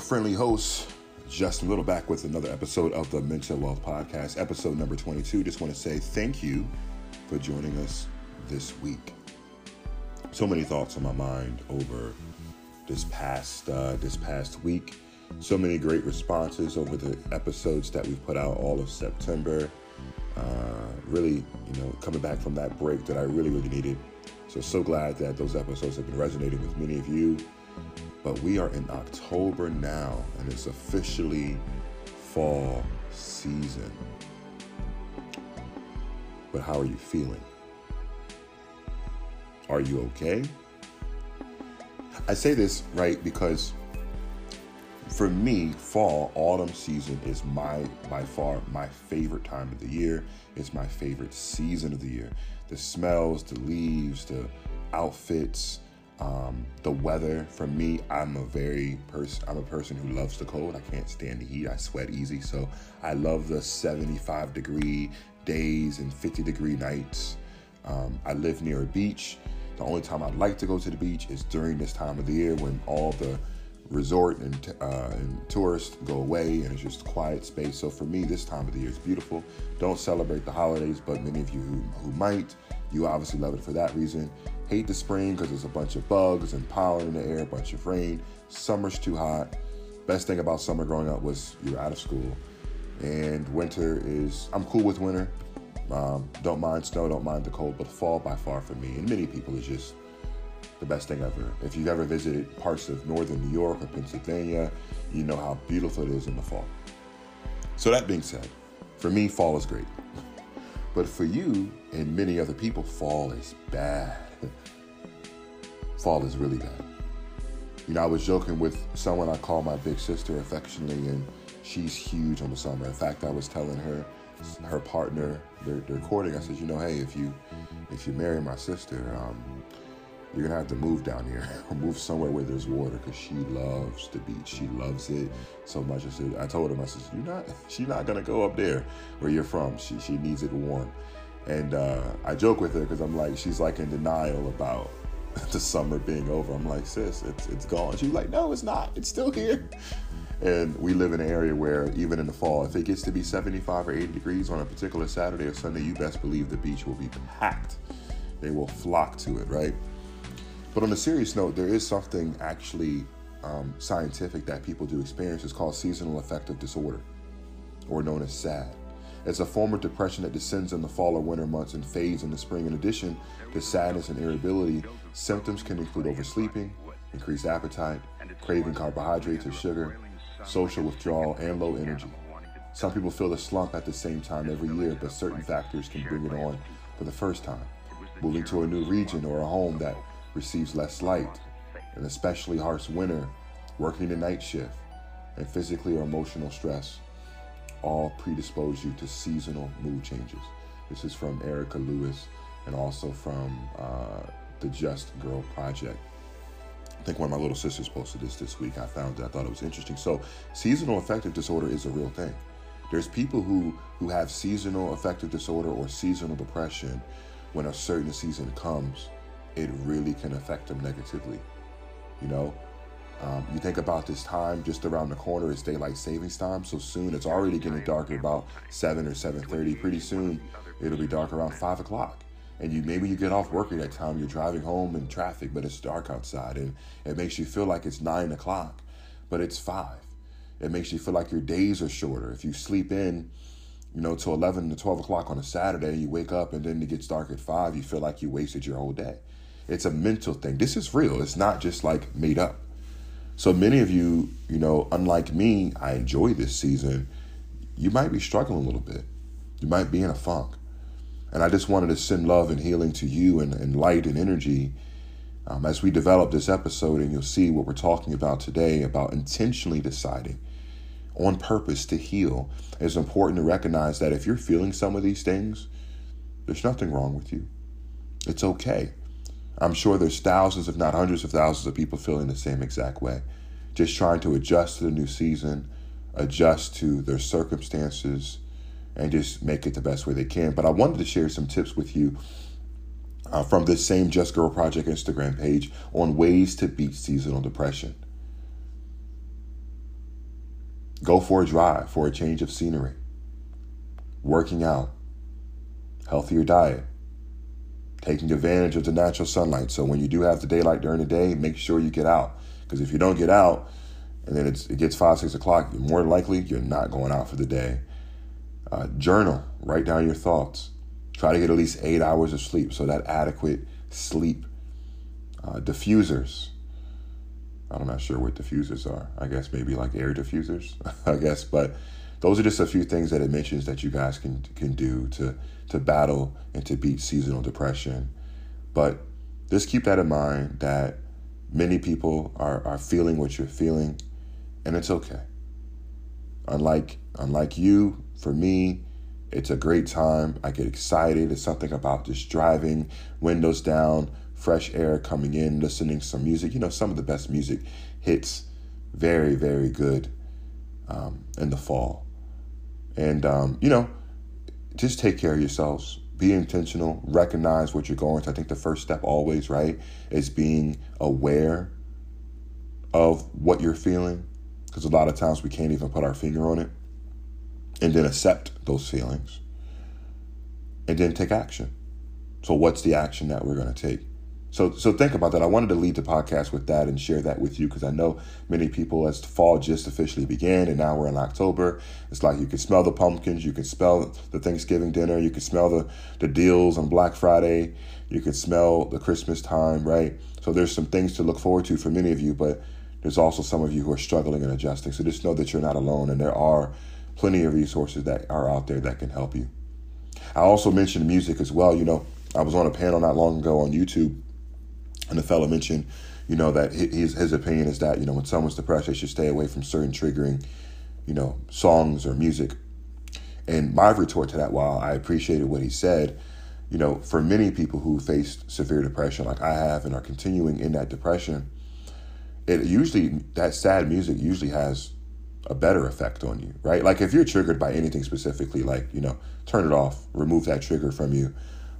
friendly host, Justin Little, back with another episode of the Mental Wealth Podcast, episode number 22. Just want to say thank you for joining us this week. So many thoughts on my mind over this past uh, this past week. So many great responses over the episodes that we've put out all of September. Uh, really, you know, coming back from that break that I really, really needed. So, so glad that those episodes have been resonating with many of you. But we are in October now, and it's officially fall season. But how are you feeling? Are you okay? I say this, right, because for me, fall, autumn season is my by far my favorite time of the year. It's my favorite season of the year. The smells, the leaves, the outfits, um, the weather. For me, I'm a very person. I'm a person who loves the cold. I can't stand the heat. I sweat easy, so I love the 75 degree days and 50 degree nights. Um, I live near a beach. The only time I'd like to go to the beach is during this time of the year when all the resort and, uh, and tourists go away and it's just quiet space. So for me, this time of the year is beautiful. Don't celebrate the holidays, but many of you who, who might, you obviously love it for that reason. Hate the spring because there's a bunch of bugs and pollen in the air, a bunch of rain. Summer's too hot. Best thing about summer growing up was you're out of school. And winter is, I'm cool with winter. Um, don't mind snow, don't mind the cold, but fall by far for me and many people is just the best thing ever. If you've ever visited parts of northern New York or Pennsylvania, you know how beautiful it is in the fall. So, that being said, for me, fall is great. But for you and many other people, fall is bad. Fall is really bad. You know, I was joking with someone I call my big sister affectionately, and she's huge on the summer. In fact, I was telling her, her partner, they're, they're courting. I said, you know, hey, if you if you marry my sister, um, you're gonna have to move down here or move somewhere where there's water because she loves the beach. She loves it so much. I said, I told him, I said, you're not, she's not gonna go up there where you're from. She she needs it warm. And uh, I joke with her because I'm like, she's like in denial about the summer being over. I'm like, sis, it's it's gone. She's like, no, it's not. It's still here. And we live in an area where even in the fall, if it gets to be 75 or 80 degrees on a particular Saturday or Sunday, you best believe the beach will be packed. They will flock to it, right? But on a serious note, there is something actually um, scientific that people do experience. It's called seasonal affective disorder, or known as SAD. It's a form of depression that descends in the fall or winter months and fades in the spring. In addition to sadness and irritability, symptoms can include oversleeping, increased appetite, craving carbohydrates or sugar, social withdrawal, and low energy. Some people feel the slump at the same time every year, but certain factors can bring it on for the first time. Moving to a new region or a home that receives less light, an especially harsh winter, working the night shift, and physically or emotional stress all predispose you to seasonal mood changes. This is from Erica Lewis and also from uh, the Just Girl Project. I think one of my little sisters posted this this week. I found it. I thought it was interesting. So, seasonal affective disorder is a real thing. There's people who who have seasonal affective disorder or seasonal depression when a certain season comes it really can affect them negatively. You know, um, you think about this time just around the corner is daylight savings time. So soon it's already getting dark at about seven or seven thirty. Pretty soon it'll be dark around five o'clock. And you maybe you get off work at that time. You're driving home in traffic, but it's dark outside, and it makes you feel like it's nine o'clock, but it's five. It makes you feel like your days are shorter. If you sleep in, you know, till eleven to twelve o'clock on a Saturday, you wake up and then it gets dark at five. You feel like you wasted your whole day. It's a mental thing. This is real. It's not just like made up. So many of you, you know, unlike me, I enjoy this season. You might be struggling a little bit. You might be in a funk. And I just wanted to send love and healing to you and, and light and energy um, as we develop this episode. And you'll see what we're talking about today about intentionally deciding on purpose to heal. It's important to recognize that if you're feeling some of these things, there's nothing wrong with you. It's okay. I'm sure there's thousands, if not hundreds of thousands of people feeling the same exact way, just trying to adjust to the new season, adjust to their circumstances, and just make it the best way they can. But I wanted to share some tips with you uh, from this same Just Girl Project Instagram page on ways to beat seasonal depression. Go for a drive for a change of scenery. Working out. Healthier diet. Taking advantage of the natural sunlight. So when you do have the daylight during the day, make sure you get out. Because if you don't get out, and then it gets five, six o'clock, more likely you're not going out for the day. Uh, journal, write down your thoughts. Try to get at least eight hours of sleep, so that adequate sleep. Uh, diffusers. I'm not sure what diffusers are. I guess maybe like air diffusers. I guess, but those are just a few things that it mentions that you guys can can do to to battle and to beat seasonal depression. But just keep that in mind that many people are, are feeling what you're feeling and it's okay. Unlike unlike you, for me, it's a great time. I get excited. It's something about just driving, windows down, fresh air coming in, listening to some music. You know, some of the best music hits very, very good um, in the fall. And, um, you know, just take care of yourselves. Be intentional. Recognize what you're going through. I think the first step always, right, is being aware of what you're feeling because a lot of times we can't even put our finger on it, and then accept those feelings, and then take action. So, what's the action that we're going to take? So, so think about that. I wanted to lead the podcast with that and share that with you because I know many people, as fall just officially began, and now we're in October. It's like you can smell the pumpkins, you can smell the Thanksgiving dinner, you can smell the the deals on Black Friday, you can smell the Christmas time, right? So there's some things to look forward to for many of you, but there's also some of you who are struggling and adjusting. So just know that you're not alone, and there are plenty of resources that are out there that can help you. I also mentioned music as well. You know, I was on a panel not long ago on YouTube, and the fellow mentioned, you know, that his his opinion is that you know when someone's depressed, they should stay away from certain triggering, you know, songs or music. And my retort to that, while I appreciated what he said, you know, for many people who faced severe depression like I have and are continuing in that depression, it usually that sad music usually has a better effect on you, right? Like if you're triggered by anything specifically, like, you know, turn it off, remove that trigger from you.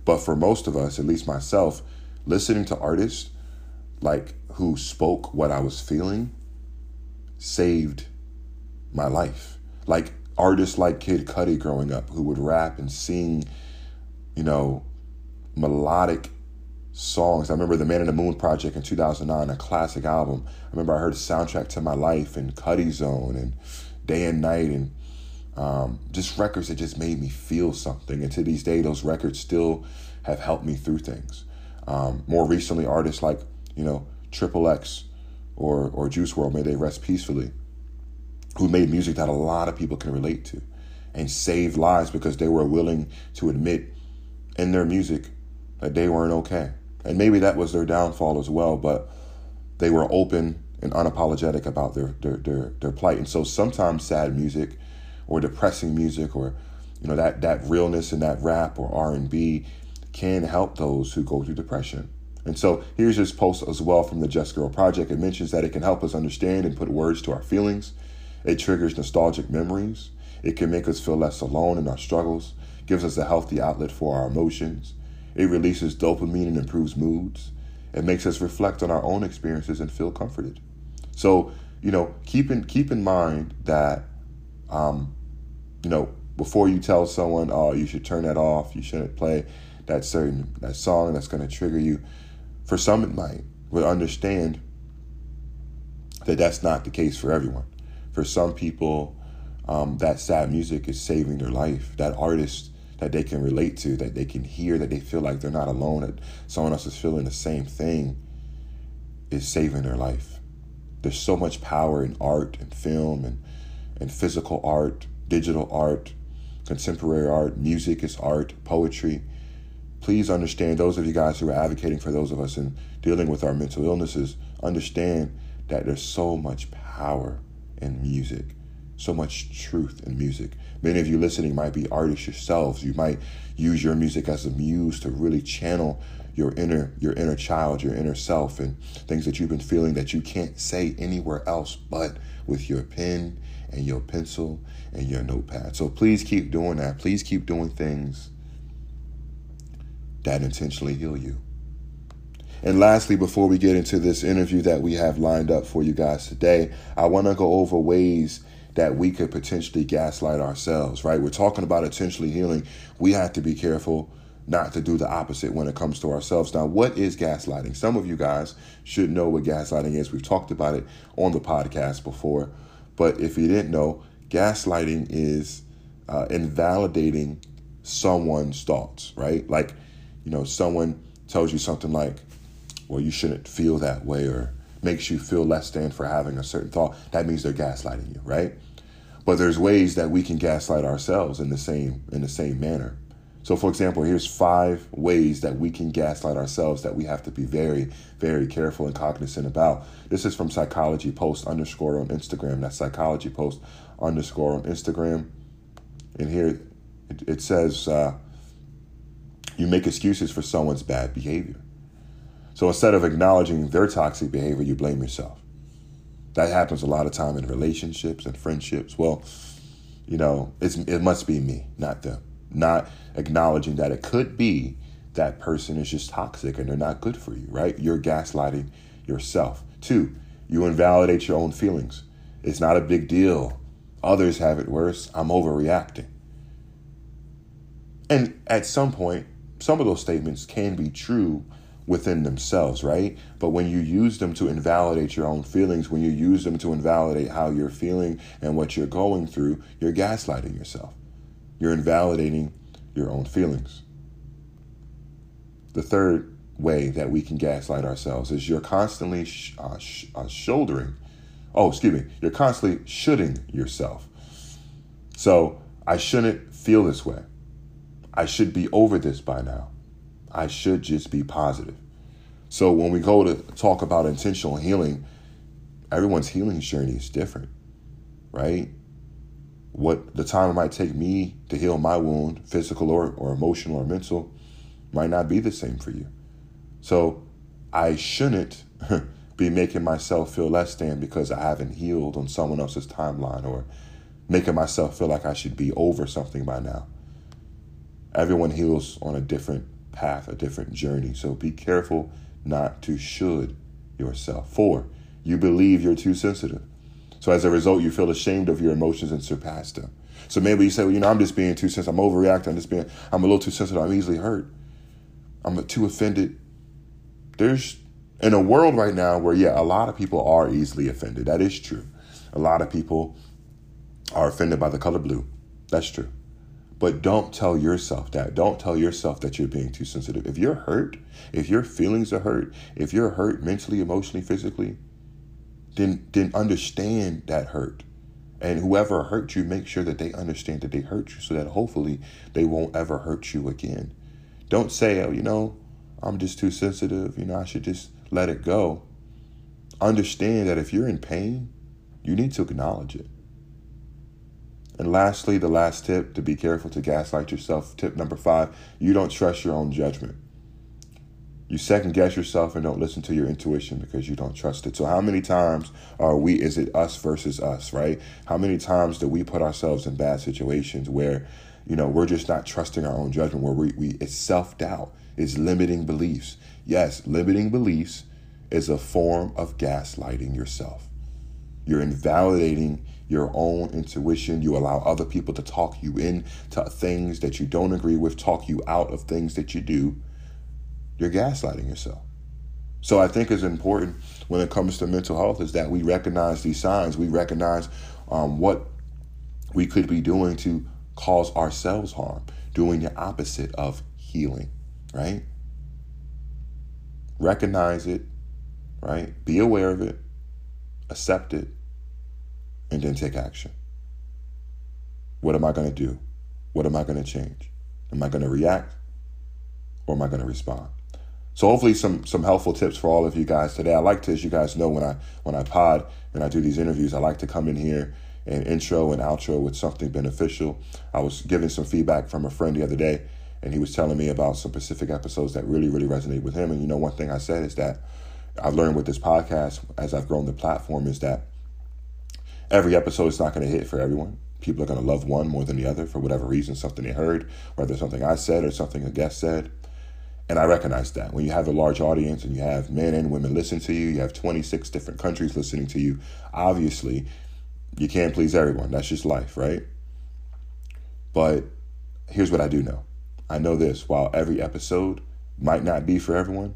But for most of us, at least myself, listening to artists like who spoke what I was feeling saved my life. Like artists like Kid Cudi growing up who would rap and sing, you know, melodic songs. I remember the Man in the Moon Project in 2009, a classic album. I remember I heard Soundtrack to My Life and Cudi Zone and Day and Night and um, just records that just made me feel something. And to these days, those records still have helped me through things. Um, more recently, artists like, you know, Triple X or, or Juice WRLD, may they rest peacefully, who made music that a lot of people can relate to and saved lives because they were willing to admit in their music that they weren't okay and maybe that was their downfall as well, but they were open and unapologetic about their, their, their, their plight. And so sometimes sad music or depressing music or you know that that realness in that rap or R&B can help those who go through depression. And so here's this post as well from the Just Girl Project. It mentions that it can help us understand and put words to our feelings. It triggers nostalgic memories. It can make us feel less alone in our struggles, gives us a healthy outlet for our emotions. It releases dopamine and improves moods. It makes us reflect on our own experiences and feel comforted. So, you know, keep in keep in mind that um, you know, before you tell someone, oh, you should turn that off, you shouldn't play that certain that song that's gonna trigger you. For some it might, but understand that that's not the case for everyone. For some people, um, that sad music is saving their life. That artist that they can relate to, that they can hear, that they feel like they're not alone, that someone else is feeling the same thing, is saving their life. There's so much power in art and film and, and physical art, digital art, contemporary art, music is art, poetry. Please understand, those of you guys who are advocating for those of us and dealing with our mental illnesses, understand that there's so much power in music so much truth in music. Many of you listening might be artists yourselves. You might use your music as a muse to really channel your inner your inner child, your inner self and things that you've been feeling that you can't say anywhere else but with your pen and your pencil and your notepad. So please keep doing that. Please keep doing things that intentionally heal you. And lastly, before we get into this interview that we have lined up for you guys today, I want to go over ways that we could potentially gaslight ourselves, right? We're talking about intentionally healing. We have to be careful not to do the opposite when it comes to ourselves. Now, what is gaslighting? Some of you guys should know what gaslighting is. We've talked about it on the podcast before. But if you didn't know, gaslighting is uh, invalidating someone's thoughts, right? Like, you know, someone tells you something like, well, you shouldn't feel that way, or makes you feel less than for having a certain thought. That means they're gaslighting you, right? But there's ways that we can gaslight ourselves in the same in the same manner. So, for example, here's five ways that we can gaslight ourselves that we have to be very, very careful and cognizant about. This is from Psychology Post underscore on Instagram. That's Psychology Post underscore on Instagram. And here it, it says, uh, you make excuses for someone's bad behavior. So instead of acknowledging their toxic behavior, you blame yourself. That happens a lot of time in relationships and friendships. Well, you know, it's, it must be me, not them. Not acknowledging that it could be that person is just toxic and they're not good for you, right? You're gaslighting yourself. Two, you invalidate your own feelings. It's not a big deal. Others have it worse. I'm overreacting. And at some point, some of those statements can be true within themselves, right? But when you use them to invalidate your own feelings, when you use them to invalidate how you're feeling and what you're going through, you're gaslighting yourself. You're invalidating your own feelings. The third way that we can gaslight ourselves is you're constantly sh- uh, sh- uh, shouldering, oh, excuse me, you're constantly shoulding yourself. So I shouldn't feel this way. I should be over this by now. I should just be positive. So when we go to talk about intentional healing, everyone's healing journey is different, right? What the time it might take me to heal my wound, physical or, or emotional or mental, might not be the same for you. So I shouldn't be making myself feel less than because I haven't healed on someone else's timeline or making myself feel like I should be over something by now. Everyone heals on a different path, a different journey. So be careful not to should yourself. Four, you believe you're too sensitive. So as a result, you feel ashamed of your emotions and surpass them. So maybe you say, well, you know, I'm just being too sensitive. I'm overreacting. I'm just being, I'm a little too sensitive. I'm easily hurt. I'm too offended. There's, in a world right now where, yeah, a lot of people are easily offended. That is true. A lot of people are offended by the color blue. That's true. But don't tell yourself that. Don't tell yourself that you're being too sensitive. If you're hurt, if your feelings are hurt, if you're hurt mentally, emotionally, physically, then then understand that hurt. And whoever hurt you, make sure that they understand that they hurt you so that hopefully they won't ever hurt you again. Don't say, oh, you know, I'm just too sensitive, you know, I should just let it go. Understand that if you're in pain, you need to acknowledge it. And lastly, the last tip to be careful to gaslight yourself. Tip number five you don't trust your own judgment. You second guess yourself and don't listen to your intuition because you don't trust it. So, how many times are we, is it us versus us, right? How many times do we put ourselves in bad situations where, you know, we're just not trusting our own judgment, where we, we it's self doubt, it's limiting beliefs. Yes, limiting beliefs is a form of gaslighting yourself. You're invalidating your own intuition. You allow other people to talk you into things that you don't agree with, talk you out of things that you do. You're gaslighting yourself. So I think it's important when it comes to mental health is that we recognize these signs. We recognize um, what we could be doing to cause ourselves harm, doing the opposite of healing, right? Recognize it, right? Be aware of it, accept it, and then take action. What am I going to do? What am I going to change? Am I going to react or am I going to respond? So hopefully some some helpful tips for all of you guys today. I like to, as you guys know, when I when I pod and I do these interviews, I like to come in here and intro and outro with something beneficial. I was giving some feedback from a friend the other day, and he was telling me about some specific episodes that really, really resonate with him. And you know, one thing I said is that I've learned with this podcast as I've grown the platform is that every episode is not going to hit for everyone. People are going to love one more than the other for whatever reason, something they heard, whether something I said or something a guest said. And I recognize that when you have a large audience and you have men and women listen to you, you have 26 different countries listening to you, obviously you can't please everyone. That's just life, right? But here's what I do know. I know this while every episode might not be for everyone,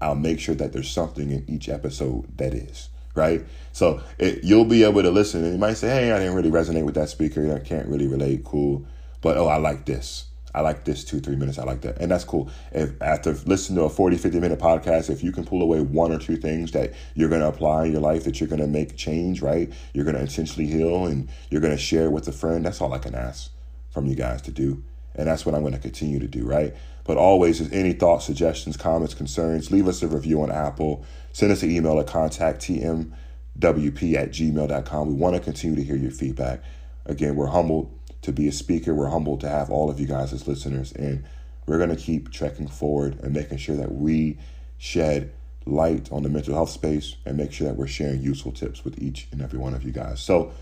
I'll make sure that there's something in each episode that is, right? So it, you'll be able to listen and you might say, hey, I didn't really resonate with that speaker. I can't really relate. Cool. But oh, I like this. I like this two, three minutes. I like that. And that's cool. If after listening to a 40, 50 minute podcast, if you can pull away one or two things that you're going to apply in your life, that you're going to make change, right? You're going to intentionally heal and you're going to share with a friend. That's all I can ask from you guys to do. And that's what I'm going to continue to do, right? But always, if any thoughts, suggestions, comments, concerns, leave us a review on Apple. Send us an email at contact contacttmwp at gmail.com. We want to continue to hear your feedback. Again, we're humbled to be a speaker. We're humbled to have all of you guys as listeners, and we're going to keep trekking forward and making sure that we shed light on the mental health space and make sure that we're sharing useful tips with each and every one of you guys. So,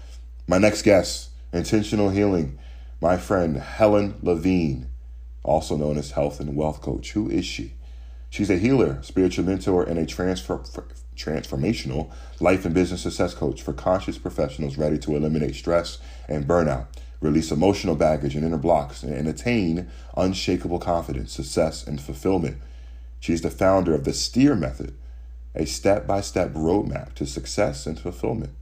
my next guest, intentional healing, my friend Helen Levine, also known as health and wealth coach. Who is she? She's a healer, spiritual mentor, and a transfer, transformational life and business success coach for conscious professionals ready to eliminate stress and burnout release emotional baggage and inner blocks, and attain unshakable confidence, success, and fulfillment. She's the founder of the STEER method, a step by step roadmap to success and fulfillment.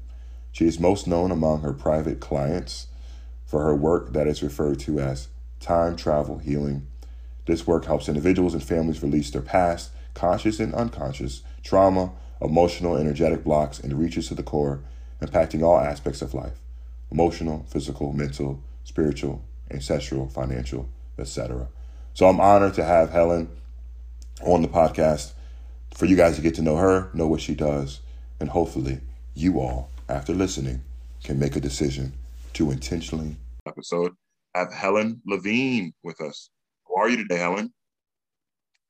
She is most known among her private clients for her work that is referred to as time travel healing. This work helps individuals and families release their past, conscious and unconscious, trauma, emotional, energetic blocks, and reaches to the core, impacting all aspects of life emotional, physical, mental, spiritual, ancestral, financial, etc. So I'm honored to have Helen on the podcast for you guys to get to know her, know what she does, and hopefully you all, after listening, can make a decision to intentionally episode have Helen Levine with us. How are you today, Helen?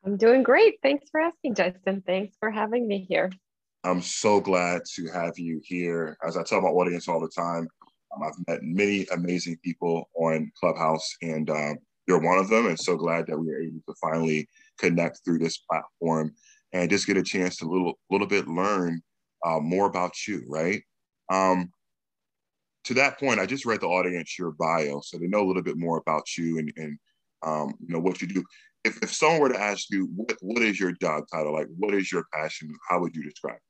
I'm doing great. Thanks for asking, Justin. Thanks for having me here. I'm so glad to have you here. As I tell my audience all the time, um, I've met many amazing people on Clubhouse, and um, you're one of them. And so glad that we are able to finally connect through this platform and just get a chance to little little bit learn uh, more about you, right? Um, to that point, I just read the audience your bio, so they know a little bit more about you and, and um, you know what you do. If, if someone were to ask you, what, what is your job title? Like, what is your passion? How would you describe it?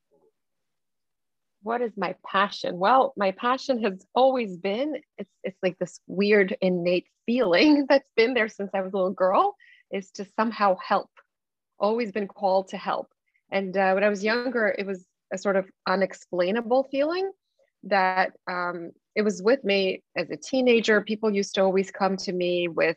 what is my passion? Well, my passion has always been it's it's like this weird innate feeling that's been there since I was a little girl is to somehow help. Always been called to help. And uh, when I was younger, it was a sort of unexplainable feeling that um, it was with me as a teenager. People used to always come to me with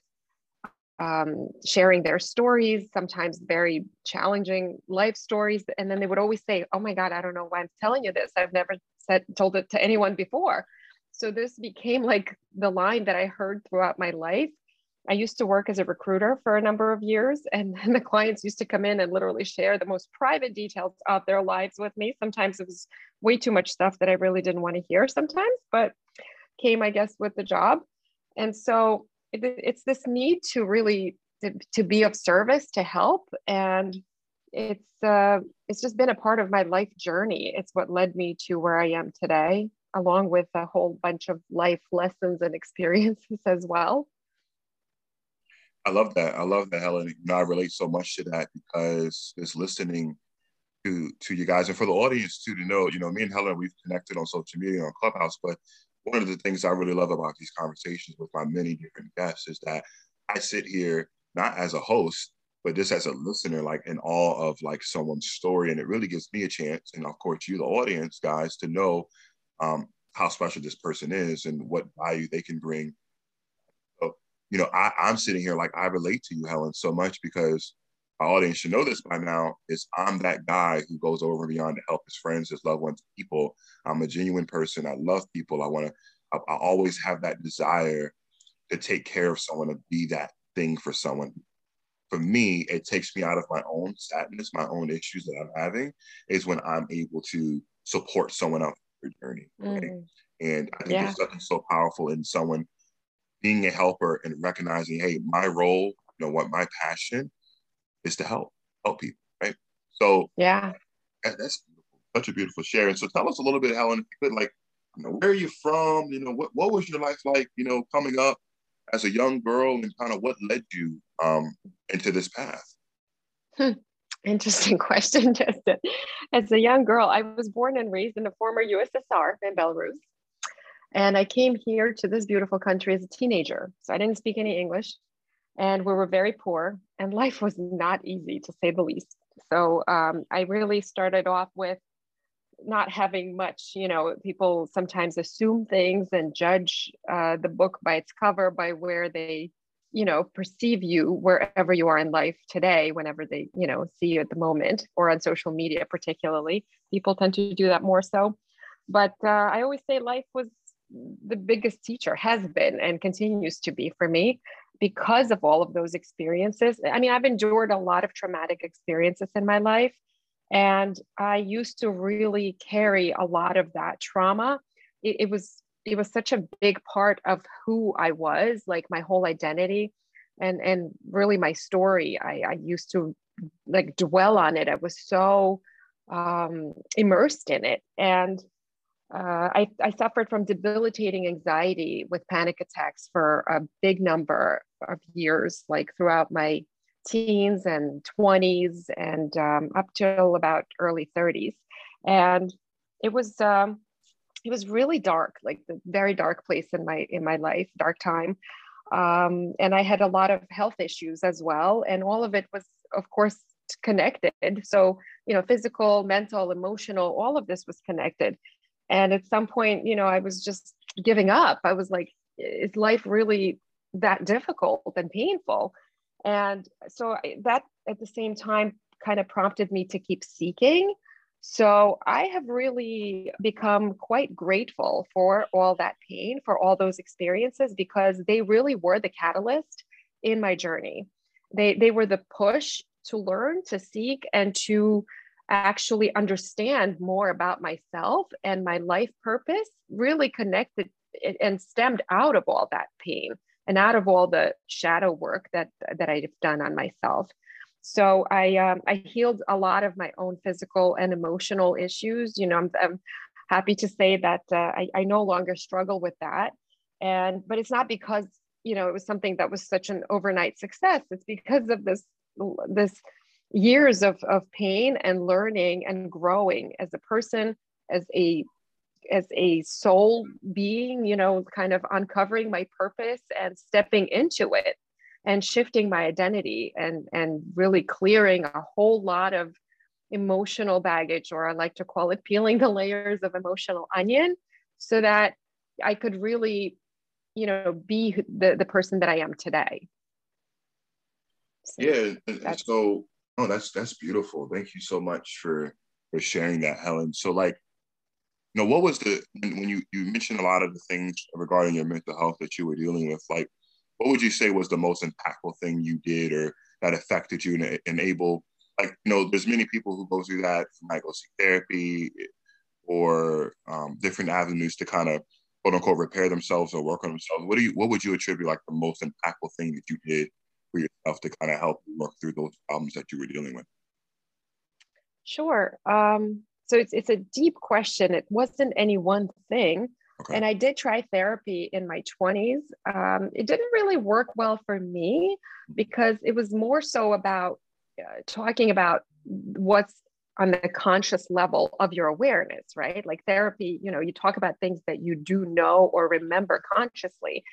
um, sharing their stories, sometimes very challenging life stories. And then they would always say, Oh my God, I don't know why I'm telling you this. I've never said, told it to anyone before. So this became like the line that I heard throughout my life. I used to work as a recruiter for a number of years, and the clients used to come in and literally share the most private details of their lives with me. Sometimes it was way too much stuff that I really didn't want to hear sometimes, but came, I guess, with the job. And so it's this need to really to, to be of service to help. And it's uh, it's just been a part of my life journey. It's what led me to where i am today along with a whole bunch of life lessons and experiences as well. I love that. I love that helen. You know, i relate so much to that because just listening to to you guys and for the audience too to know you know me and helen we've connected on social media on clubhouse but one of the things I really love about these conversations with my many different guests is that I sit here not as a host, but just as a listener, like in awe of like someone's story. And it really gives me a chance, and of course, you, the audience, guys, to know um, how special this person is and what value they can bring. So, you know, I, I'm sitting here like I relate to you, Helen, so much because my audience should know this by now is I'm that guy who goes over and beyond to help his friends, his loved ones, people. I'm a genuine person. I love people. I want to, I, I, always have that desire to take care of someone, to be that thing for someone. For me, it takes me out of my own sadness, my own issues that I'm having, is when I'm able to support someone on their journey. Right? Mm. And I think yeah. there's something so powerful in someone being a helper and recognizing, hey, my role, you know what, my passion is to help help people, right? So yeah, that, that's such a beautiful sharing. So tell us a little bit, Helen, if you could, like you know, where are you from? You know, what, what was your life like, you know, coming up as a young girl and kind of what led you um, into this path? Hmm. Interesting question, Justin. As a young girl, I was born and raised in the former USSR in Belarus. And I came here to this beautiful country as a teenager. So I didn't speak any English and we were very poor and life was not easy to say the least. So um, I really started off with not having much, you know, people sometimes assume things and judge uh, the book by its cover, by where they, you know, perceive you wherever you are in life today, whenever they, you know, see you at the moment or on social media, particularly. People tend to do that more so. But uh, I always say life was the biggest teacher, has been and continues to be for me because of all of those experiences. I mean, I've endured a lot of traumatic experiences in my life. And I used to really carry a lot of that trauma. It, it was it was such a big part of who I was, like my whole identity and and really my story. I, I used to like dwell on it. I was so um, immersed in it. And uh, I, I, suffered from debilitating anxiety with panic attacks for a big number of years, like throughout my teens and 20s and um, up till about early 30s. And it was um, it was really dark, like the very dark place in my in my life, dark time. Um, and I had a lot of health issues as well, and all of it was, of course, connected. So you know, physical, mental, emotional, all of this was connected. And at some point, you know, I was just giving up. I was like, is life really that difficult and painful? And so that at the same time kind of prompted me to keep seeking. So I have really become quite grateful for all that pain, for all those experiences, because they really were the catalyst in my journey. They, they were the push to learn, to seek, and to actually understand more about myself and my life purpose really connected and stemmed out of all that pain and out of all the shadow work that that I've done on myself. So I um, I healed a lot of my own physical and emotional issues. You know, I'm, I'm happy to say that uh, I, I no longer struggle with that. And but it's not because you know it was something that was such an overnight success. It's because of this this years of, of pain and learning and growing as a person, as a as a soul being, you know, kind of uncovering my purpose and stepping into it and shifting my identity and and really clearing a whole lot of emotional baggage or I like to call it peeling the layers of emotional onion so that I could really you know be the the person that I am today. So yeah, and so oh that's that's beautiful. Thank you so much for for sharing that Helen. So like you know, what was the when you you mentioned a lot of the things regarding your mental health that you were dealing with? Like, what would you say was the most impactful thing you did or that affected you and enable? Like, you know, there's many people who go through that, might go seek therapy or um, different avenues to kind of quote unquote repair themselves or work on themselves. What do you what would you attribute like the most impactful thing that you did for yourself to kind of help work through those problems that you were dealing with? Sure. Um, so it's it's a deep question. It wasn't any one thing. Okay. And I did try therapy in my 20s. Um, it didn't really work well for me because it was more so about uh, talking about what's on the conscious level of your awareness, right? Like therapy, you know, you talk about things that you do know or remember consciously.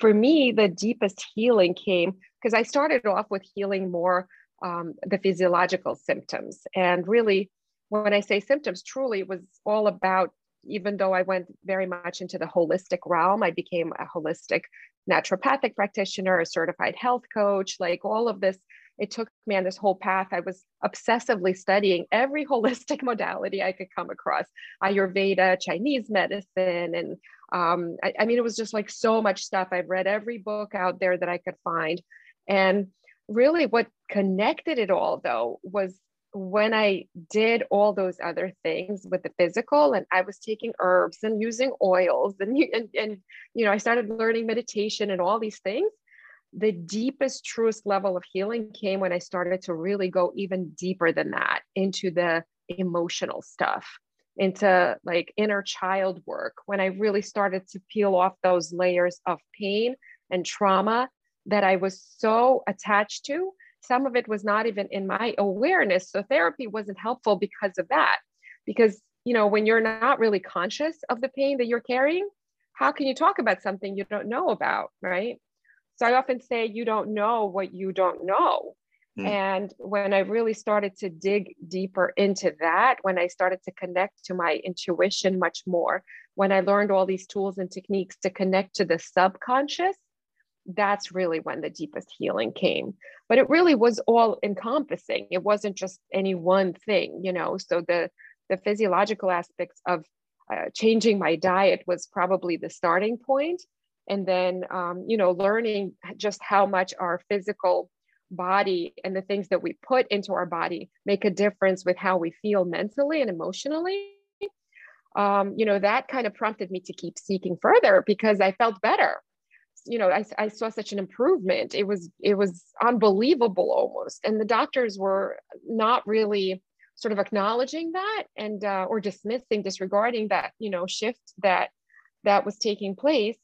For me, the deepest healing came because I started off with healing more um, the physiological symptoms and really when I say symptoms, truly it was all about, even though I went very much into the holistic realm, I became a holistic naturopathic practitioner, a certified health coach, like all of this. It took me on this whole path. I was obsessively studying every holistic modality I could come across Ayurveda, Chinese medicine. And um, I, I mean, it was just like so much stuff. I've read every book out there that I could find. And really, what connected it all, though, was when I did all those other things with the physical, and I was taking herbs and using oils, and, and, and you know, I started learning meditation and all these things. The deepest, truest level of healing came when I started to really go even deeper than that into the emotional stuff. into like inner child work when I really started to peel off those layers of pain and trauma that I was so attached to. Some of it was not even in my awareness. So therapy wasn't helpful because of that. Because, you know, when you're not really conscious of the pain that you're carrying, how can you talk about something you don't know about? Right. So I often say, you don't know what you don't know. Mm. And when I really started to dig deeper into that, when I started to connect to my intuition much more, when I learned all these tools and techniques to connect to the subconscious, that's really when the deepest healing came. But it really was all encompassing. It wasn't just any one thing, you know. So the the physiological aspects of uh, changing my diet was probably the starting point, and then um, you know learning just how much our physical body and the things that we put into our body make a difference with how we feel mentally and emotionally um, you know that kind of prompted me to keep seeking further because i felt better you know I, I saw such an improvement. It was it was unbelievable almost. And the doctors were not really sort of acknowledging that and uh, or dismissing disregarding that you know shift that that was taking place.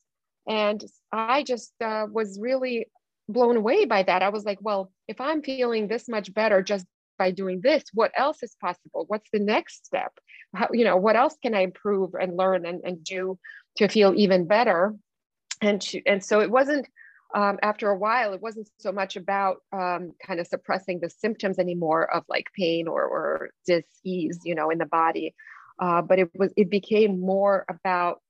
And i just uh, was really blown away by that. I was like well if i'm feeling this much better just by doing this what else is possible? What's the next step? How, you know what else can i improve and learn and, and do to feel even better and she, and so it wasn't um, after a while it wasn't so much about um, kind of suppressing the symptoms anymore of like pain or, or disease you know in the body uh, but it was it became more about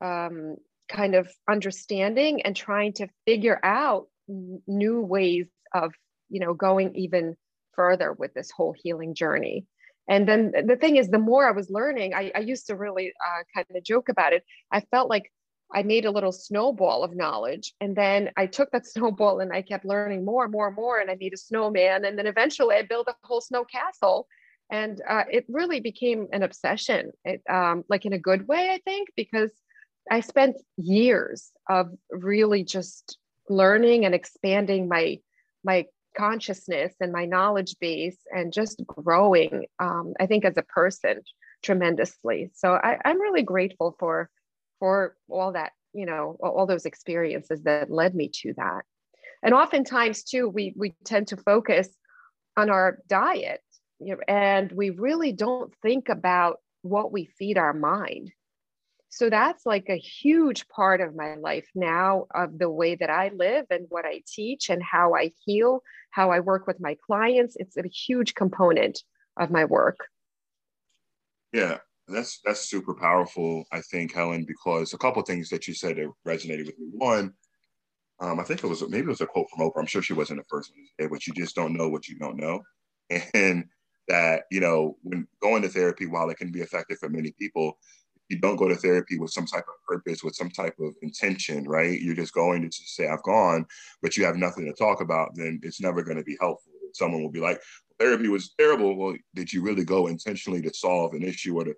um, kind of understanding and trying to figure out new ways of you know going even further with this whole healing journey. And then the thing is the more i was learning i, I used to really uh, kind of joke about it. I felt like I made a little snowball of knowledge. And then I took that snowball and I kept learning more and more and more. And I made a snowman. And then eventually I built a whole snow castle. And uh, it really became an obsession, it, um, like in a good way, I think, because I spent years of really just learning and expanding my my consciousness and my knowledge base and just growing um, i think as a person tremendously so I, i'm really grateful for for all that, you know, all those experiences that led me to that. And oftentimes too, we we tend to focus on our diet, you know, and we really don't think about what we feed our mind. So that's like a huge part of my life now of the way that I live and what I teach and how I heal, how I work with my clients. It's a huge component of my work. Yeah, that's that's super powerful, I think, Helen, because a couple things that you said that resonated with me. One, um, I think it was maybe it was a quote from Oprah. I'm sure she wasn't the first one say, but you just don't know what you don't know. And that, you know, when going to therapy, while it can be effective for many people, you don't go to therapy with some type of purpose, with some type of intention, right? You're just going to say, I've gone, but you have nothing to talk about, then it's never going to be helpful. Someone will be like, therapy was terrible. Well, did you really go intentionally to solve an issue or to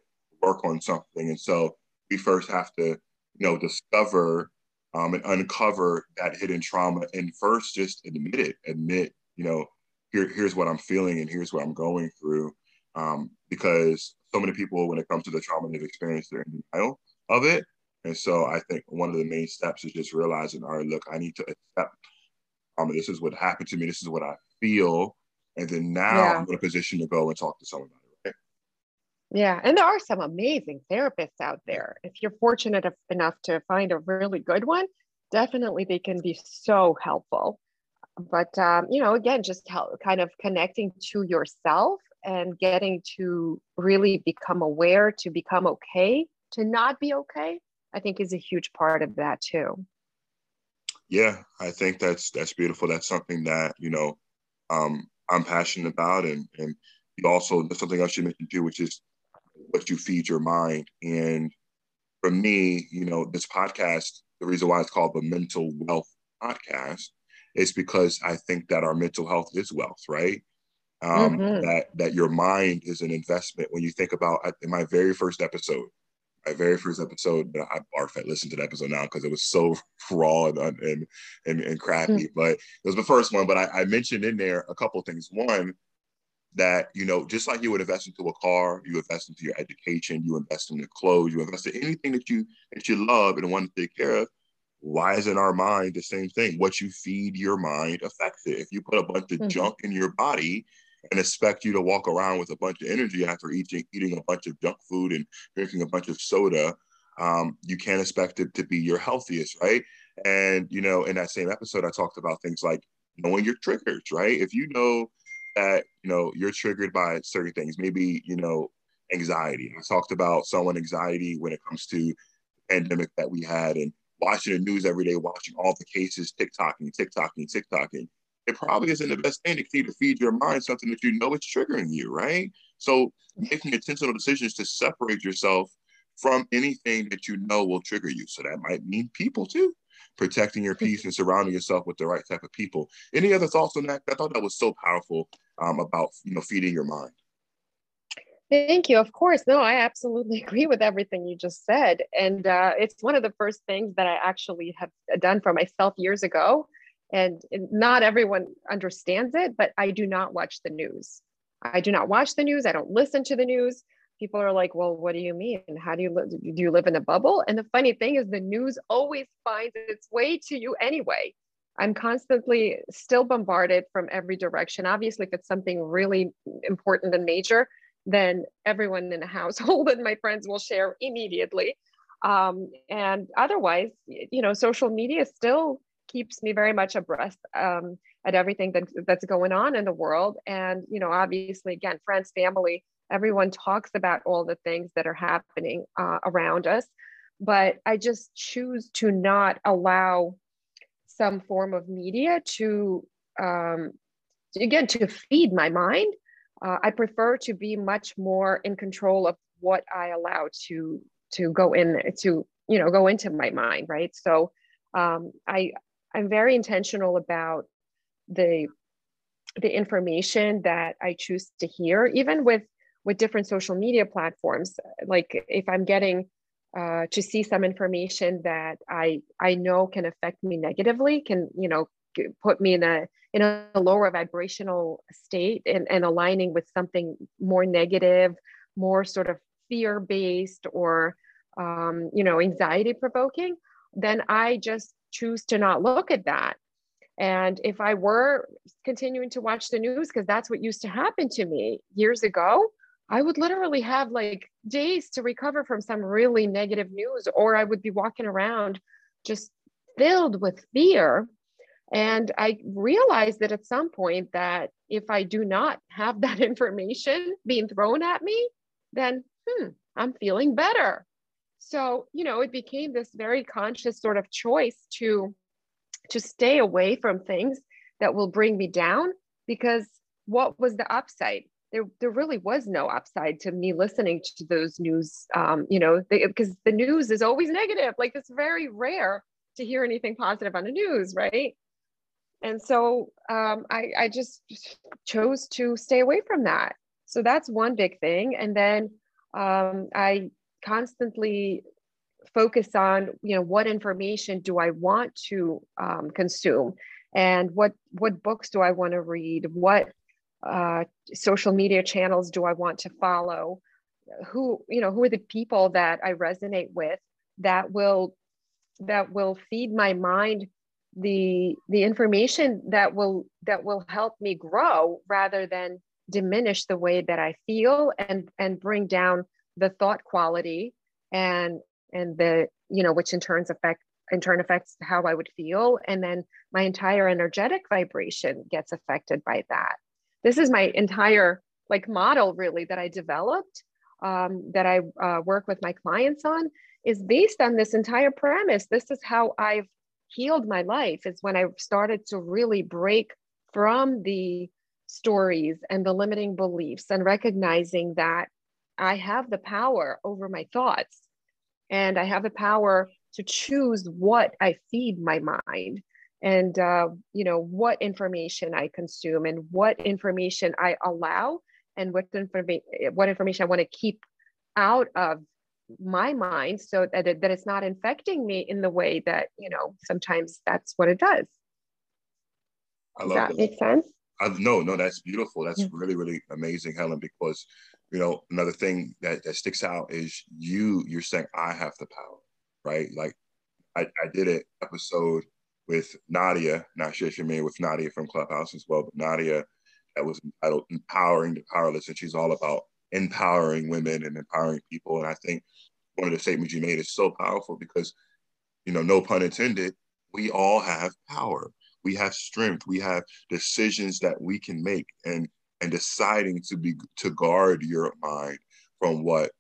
work on something. And so we first have to, you know, discover um, and uncover that hidden trauma and first just admit it, admit, you know, here, here's what I'm feeling and here's what I'm going through. Um, because so many people, when it comes to the trauma they've experienced, they're in denial of it. And so I think one of the main steps is just realizing, all right, look, I need to accept um, this is what happened to me. This is what I feel. And then now yeah. I'm in a position to go and talk to someone about yeah, and there are some amazing therapists out there. If you're fortunate enough to find a really good one, definitely they can be so helpful. But um, you know, again, just help, kind of connecting to yourself and getting to really become aware, to become okay, to not be okay. I think is a huge part of that too. Yeah, I think that's that's beautiful. That's something that you know um, I'm passionate about, and and also there's something else you mentioned too, which is what you feed your mind. And for me, you know, this podcast, the reason why it's called the Mental Wealth Podcast is because I think that our mental health is wealth, right? Um, mm-hmm. That that your mind is an investment. When you think about in my very first episode, my very first episode, but I barf at listen to the episode now because it was so raw and and and, and crappy. Mm-hmm. But it was the first one. But I, I mentioned in there a couple things. One, that you know just like you would invest into a car you invest into your education you invest into clothes you invest in anything that you that you love and want to take care of why isn't our mind the same thing? What you feed your mind affects it. If you put a bunch of mm-hmm. junk in your body and expect you to walk around with a bunch of energy after eating eating a bunch of junk food and drinking a bunch of soda um, you can't expect it to be your healthiest right? And you know in that same episode i talked about things like knowing your triggers right? If you know that you know you're triggered by certain things. Maybe you know anxiety. I talked about someone anxiety when it comes to pandemic that we had and watching the news every day watching all the cases tiktoking tiktoking tiktoking. It probably isn't the best thing to to feed your mind something that you know is triggering you right? So making intentional decisions to separate yourself from anything that you know will trigger you. So that might mean people too. Protecting your peace and surrounding yourself with the right type of people. Any other thoughts on that? I thought that was so powerful um, about you know feeding your mind. Thank you. Of course, no, I absolutely agree with everything you just said, and uh, it's one of the first things that I actually have done for myself years ago. And not everyone understands it, but I do not watch the news. I do not watch the news. I don't listen to the news people are like, well, what do you mean? How do you live? Do you live in a bubble? And the funny thing is, the news always finds its way to you anyway. I'm constantly still bombarded from every direction. Obviously, if it's something really important and major, then everyone in the household and my friends will share immediately. Um, and otherwise, you know, social media still keeps me very much abreast um, at everything that, that's going on in the world. And, you know, obviously, again, friends, family, everyone talks about all the things that are happening uh, around us but i just choose to not allow some form of media to um, again to feed my mind uh, i prefer to be much more in control of what i allow to to go in to you know go into my mind right so um, i i'm very intentional about the the information that i choose to hear even with with different social media platforms. Like if I'm getting uh, to see some information that I I know can affect me negatively, can you know put me in a in a lower vibrational state and, and aligning with something more negative, more sort of fear based or um, you know anxiety provoking, then I just choose to not look at that. And if I were continuing to watch the news, because that's what used to happen to me years ago, I would literally have like days to recover from some really negative news, or I would be walking around just filled with fear. And I realized that at some point that if I do not have that information being thrown at me, then hmm, I'm feeling better. So, you know, it became this very conscious sort of choice to to stay away from things that will bring me down because what was the upside? There there really was no upside to me listening to those news um, you know because the news is always negative. Like it's very rare to hear anything positive on the news right? And so um, I, I just chose to stay away from that. So that's one big thing. And then um, i constantly focus on you know what information do i want to um, consume? And what what books do i want to read? What uh, social media channels do I want to follow? Who, you know, who are the people that I resonate with that will that will feed my mind the the information that will that will help me grow rather than diminish the way that I feel and and bring down the thought quality and and the you know which in turns affect in turn affects how I would feel and then my entire energetic vibration gets affected by that this is my entire like model really that I developed um, that I uh, work with my clients on is based on this entire premise. This is how I've healed my life is when I started to really break from the stories and the limiting beliefs and recognizing that I have the power over my thoughts and I have the power to choose what I feed my mind and uh, you know what information I consume and what information I allow and what information what information I want to keep out of my mind so that, it, that it's not infecting me in the way that you know sometimes that's what it does. I love does that, that. make sense? I, no, no, that's beautiful. That's yeah. really, really amazing, Helen, because you know, another thing that, that sticks out is you, you're saying, I have the power, right? Like I, I did an episode with Nadia, not sure with Nadia from Clubhouse as well, but Nadia that was entitled Empowering the Powerless. And she's all about empowering women and empowering people. And I think one of the statements you made is so powerful because, you know, no pun intended, we all have power. We have strength. We have decisions that we can make. And and deciding to be to guard your mind from what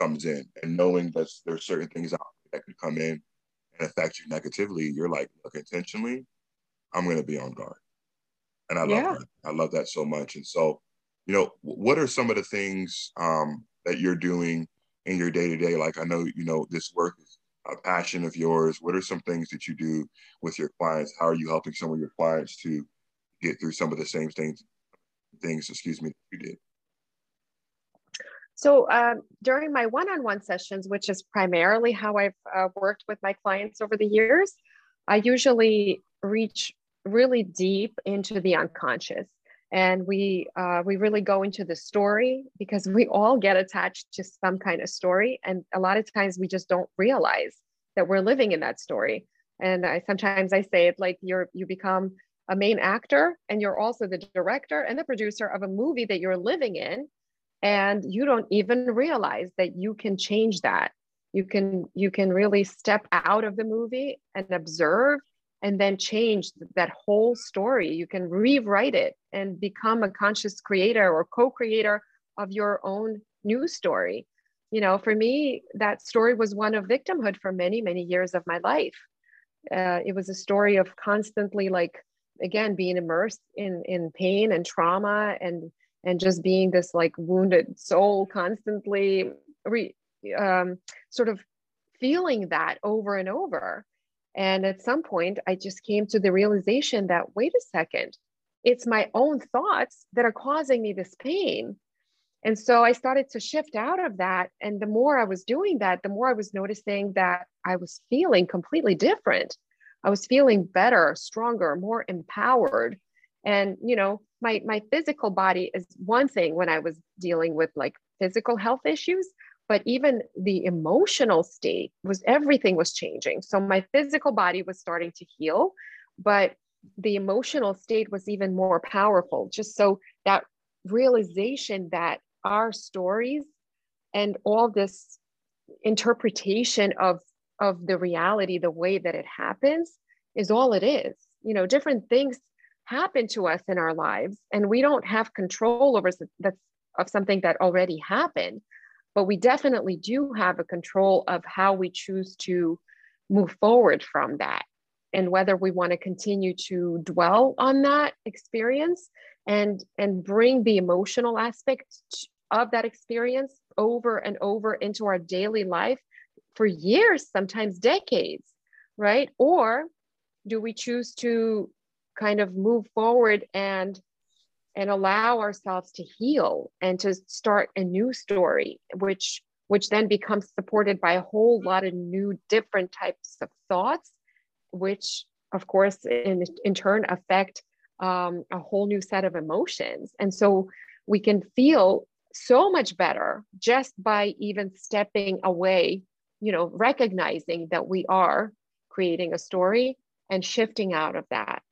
comes in and knowing that there's certain things out that could come in affect you negatively, you're like, look, intentionally, I'm gonna be on guard. And I yeah. love that. I love that so much. And so, you know, what are some of the things um, that you're doing in your day to day? Like I know, you know, this work is a passion of yours. What are some things that you do with your clients? How are you helping some of your clients to get through some of the same things things, excuse me, you did? So um, during my one-on-one sessions, which is primarily how I've uh, worked with my clients over the years, I usually reach really deep into the unconscious, and we uh, we really go into the story because we all get attached to some kind of story, and a lot of times we just don't realize that we're living in that story. And I sometimes I say it like you're you become a main actor and you're also the director and the producer of a movie that you're living in and you don't even realize that you can change that. You can you can really step out of the movie and observe and then change that whole story. You can rewrite it and become a conscious creator or co-creator of your own new story. You know for me that story was one of victimhood for many many years of my life. Uh, it was a story of constantly like again being immersed in in pain and trauma and and just being this like wounded soul constantly re, um, sort of feeling that over and over. And at some point i just came to the realization that wait a second. It's my own thoughts that are causing me this pain. And so i started to shift out of that. And the more i was doing that the more i was noticing that i was feeling completely different. I was feeling better, stronger, more empowered. And, you know, my, my physical body is one thing when I was dealing with like physical health issues, but even the emotional state was everything was changing. So my physical body was starting to heal, but the emotional state was even more powerful. Just so that realization that our stories and all this interpretation of of the reality the way that it happens is all it is you know different things happen to us in our lives and we don't have control over of something that already happened but we definitely do have a control of how we choose to move forward from that and whether we want to continue to dwell on that experience and and bring the emotional aspect of that experience over and over into our daily life for years, sometimes decades, right? Or do we choose to kind of move forward and and allow ourselves to heal and to start a new story, which which then becomes supported by a whole lot of new different types of thoughts, which of course in, in turn affect um, a whole new set of emotions. And so we can feel so much better just by even stepping away you know, recognizing that we are creating a story and shifting out of that.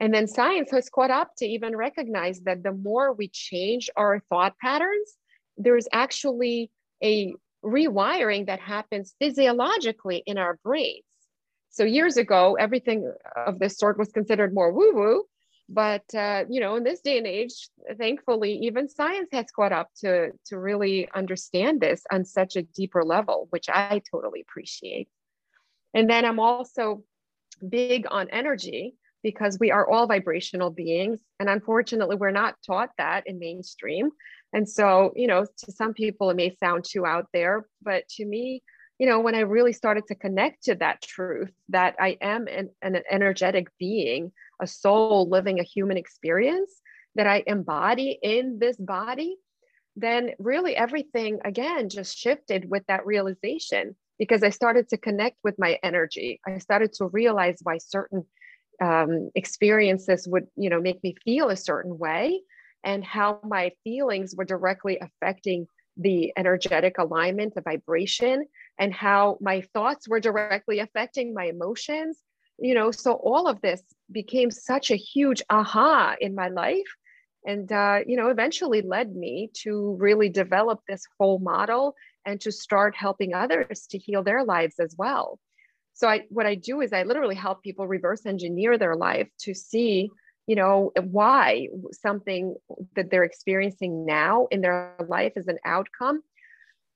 And then science has caught up to even recognize that the more we change our thought patterns, there's actually a rewiring that happens physiologically in our brains. So years ago, everything of this sort was considered more woo-woo, but uh, you know in this day and age thankfully even science has caught up to to really understand this on such a deeper level which i totally appreciate and then i'm also big on energy because we are all vibrational beings and unfortunately we're not taught that in mainstream and so you know to some people it may sound too out there but to me you know when i really started to connect to that truth that i am an, an energetic being a soul living a human experience that I embody in this body, then really everything again just shifted with that realization because I started to connect with my energy. I started to realize why certain um, experiences would you know make me feel a certain way and how my feelings were directly affecting the energetic alignment the vibration and how my thoughts were directly affecting my emotions. You know so all of this became such a huge aha in my life. And uh, you know eventually led me to really develop this whole model and to start helping others to heal their lives as well so I, what I do is I literally help people reverse engineer their life to see, you know, why something that they're experiencing now in their life is an outcome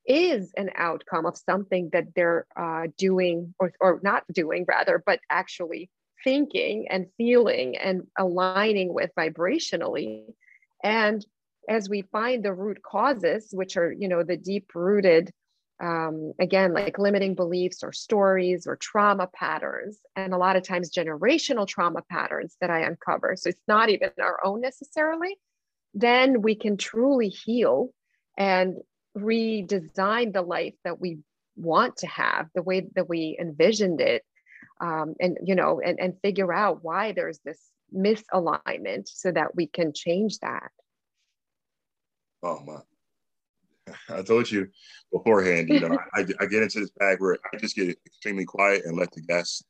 is an outcome of something that they're uh, doing or, or not doing rather, but actually thinking and feeling and aligning with vibrationally. And as we find the root causes, which are, you know, the deep rooted um, again, like limiting beliefs or stories or trauma patterns, and a lot of times generational trauma patterns that I uncover. So it's not even our own necessarily. Then we can truly heal and redesign the life that we want to have, the way that we envisioned it, um, and you know, and, and figure out why there's this misalignment so that we can change that. Oh my I told you beforehand, you know, I, I get into this bag where I just get extremely quiet and let the guests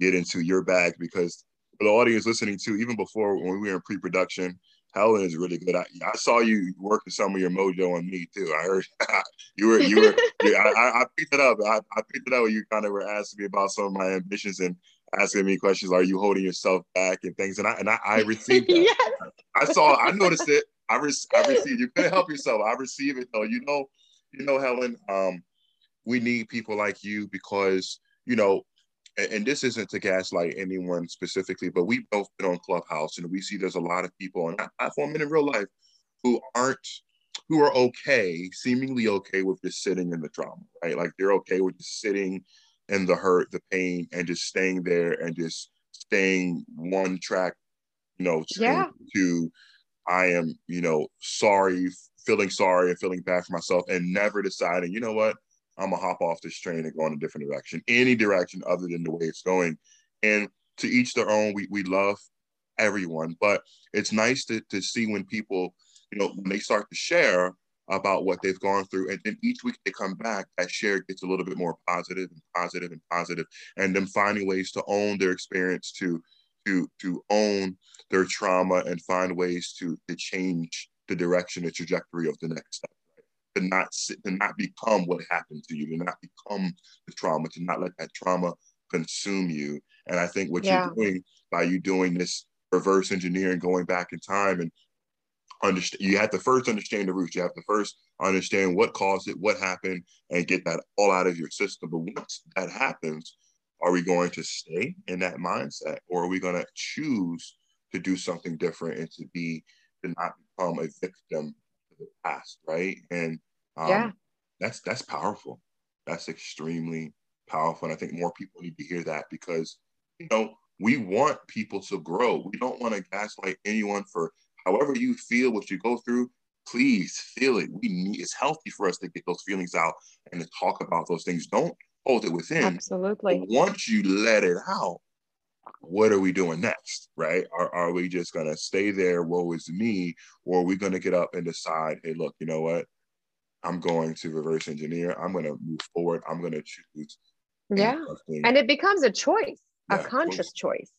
get into your bag because for the audience listening to, even before when we were in pre-production, Helen is really good. I, I saw you working some of your mojo on me too. I heard you were you were yeah, I, I picked it up. I, I picked it up when you kind of were asking me about some of my ambitions and asking me questions. Are you holding yourself back and things? And I and I, I received that. yes. I saw. I noticed it. I, re- I receive. You couldn't help yourself. I receive it though. You know, you know, Helen. Um, we need people like you because you know, and, and this isn't to gaslight anyone specifically, but we've both been on Clubhouse, and we see there's a lot of people on that platform and in real life who aren't who are okay, seemingly okay with just sitting in the trauma, right? Like they're okay with just sitting in the hurt, the pain, and just staying there and just staying one track, you know, yeah. to I am, you know, sorry, feeling sorry and feeling bad for myself and never deciding, you know what, I'm gonna hop off this train and go in a different direction, any direction other than the way it's going. And to each their own, we, we love everyone, but it's nice to, to see when people, you know, when they start to share about what they've gone through. And then each week they come back, that share gets a little bit more positive and positive and positive, and them finding ways to own their experience to to to own their trauma and find ways to to change the direction, the trajectory of the next step. Right? To not sit, to not become what happened to you, to not become the trauma, to not let that trauma consume you. And I think what yeah. you're doing by you doing this reverse engineering, going back in time and understand you have to first understand the roots. You have to first understand what caused it, what happened, and get that all out of your system. But once that happens, are we going to stay in that mindset or are we going to choose to do something different and to be to not become a victim of the past right? And um, yeah. that's that's powerful. That's extremely powerful and i think more people need to hear that because you know we want people to grow. We don't want to gaslight anyone for however you feel what you go through. Please feel it. We need it's healthy for us to get those feelings out and to talk about those things. Don't hold it within. Absolutely. But once you let it out, what are we doing next? Right? Are, are we just gonna stay there, woe is me, or are we gonna get up and decide, hey, look, you know what? I'm going to reverse engineer. I'm gonna move forward. I'm gonna choose. Yeah. And it becomes a choice, yeah, a conscious choice. choice.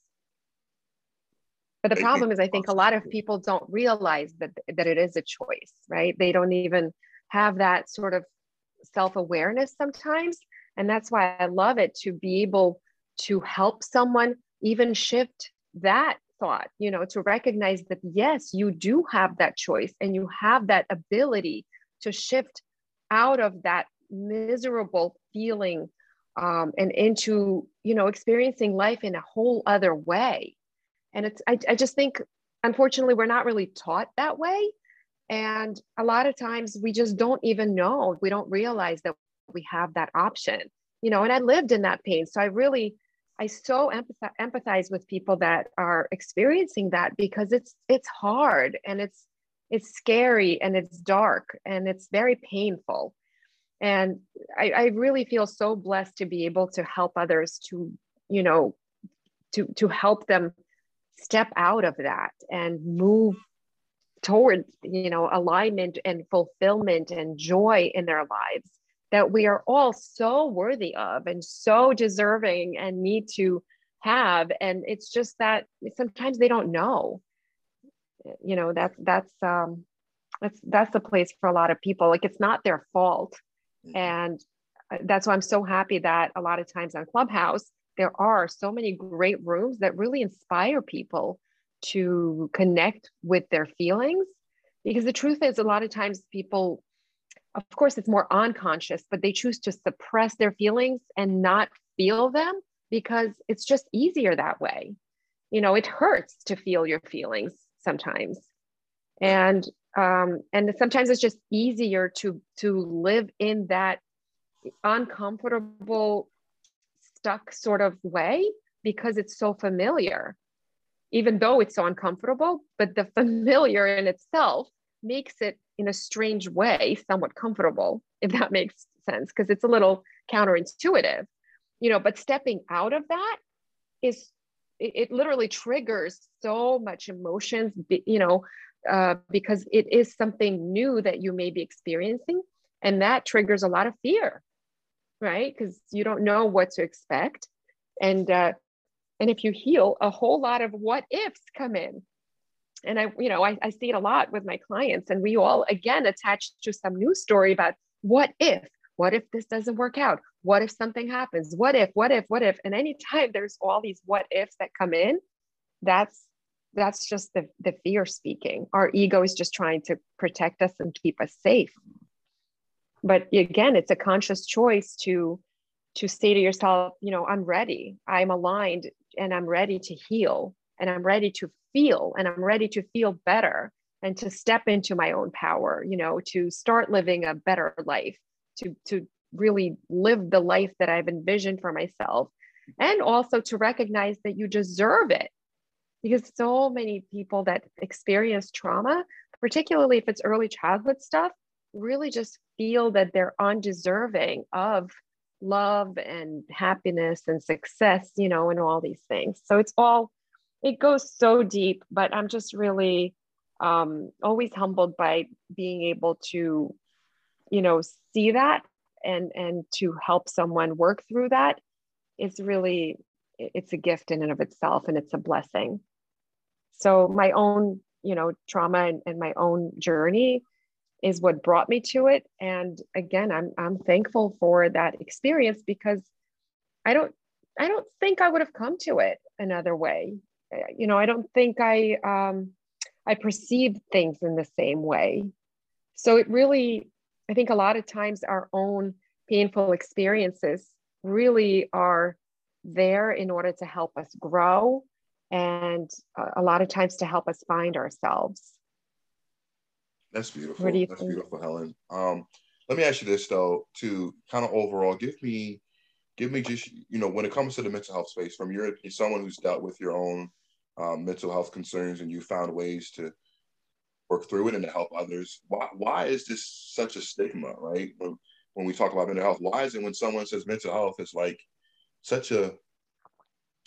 But the problem is, I think a lot of people don't realize that that it is a choice, right? They don't even have that sort of self awareness sometimes. And that's why I love it to be able to help someone even shift that thought, you know, to recognize that, yes, you do have that choice and you have that ability to shift out of that miserable feeling um, and into, you know, experiencing life in a whole other way. And it's, I, I just think, unfortunately, we're not really taught that way. And a lot of times we just don't even know, we don't realize that we have that option you know and i lived in that pain. So i really i so empathize, with people that are experiencing that because it's it's hard and it's it's scary and it's dark and it's very painful. And I, I really feel so blessed to be able to help others to you know to to help them step out of that and move towards you know alignment and fulfillment and joy in their lives that we are all so worthy of and so deserving and need to have. And it's just that sometimes they don't know. You know that's that's um that's that's the place for a lot of people. Like it's not their fault. Mm-hmm. and uh, that's why i'm so happy that a lot of times on clubhouse there are so many great rooms that really inspire people to connect with their feelings. Because the truth is a lot of times people of course it's more unconscious but they choose to suppress their feelings and not feel them because it's just easier that way. You know it hurts to feel your feelings sometimes. And um and sometimes it's just easier to to live in that uncomfortable stuck sort of way because it's so familiar. Even though it's so uncomfortable but the familiar in itself makes it in a strange way somewhat comfortable if that makes sense because it's a little counterintuitive you know but stepping out of that is it, it literally triggers so much emotions you know uh, because it is something new that you may be experiencing and that triggers a lot of fear right? Because you don't know what to expect and uh, and if you heal a whole lot of what ifs come in and i you know I, I see it a lot with my clients and we all again attach to some news story about what if? What if this doesn't work out? What if something happens? What if what if what if? And anytime there's all these what ifs that come in that's that's just the, the fear speaking. Our ego is just trying to protect us and keep us safe. But again it's a conscious choice to to say to yourself you know i'm ready. I'm aligned and i'm ready to heal and i'm ready to feel and i'm ready to feel better and to step into my own power you know to start living a better life to to really live the life that i've envisioned for myself and also to recognize that you deserve it because so many people that experience trauma particularly if it's early childhood stuff really just feel that they're undeserving of love and happiness and success, you know, and all these things. So it's all, it goes so deep, but I'm just really um, always humbled by being able to, you know, see that and and to help someone work through that. It's really it's a gift in and of itself and it's a blessing. So my own you know trauma and, and my own journey is what brought me to it. And again i'm i'm thankful for that experience because i don't i don't think i would have come to it another way you know i don't think i um i perceive things in the same way so it really i think a lot of times our own painful experiences really are there in order to help us grow and a lot of times to help us find ourselves that's beautiful. That's think? beautiful, Helen. Um, let me ask you this though, to kind of overall, give me, give me just you know when it comes to the mental health space, from your someone who's dealt with your own um, mental health concerns and you found ways to work through it and to help others. Why why is this such a stigma, right? When, when we talk about mental health, why is it when someone says mental health is like such a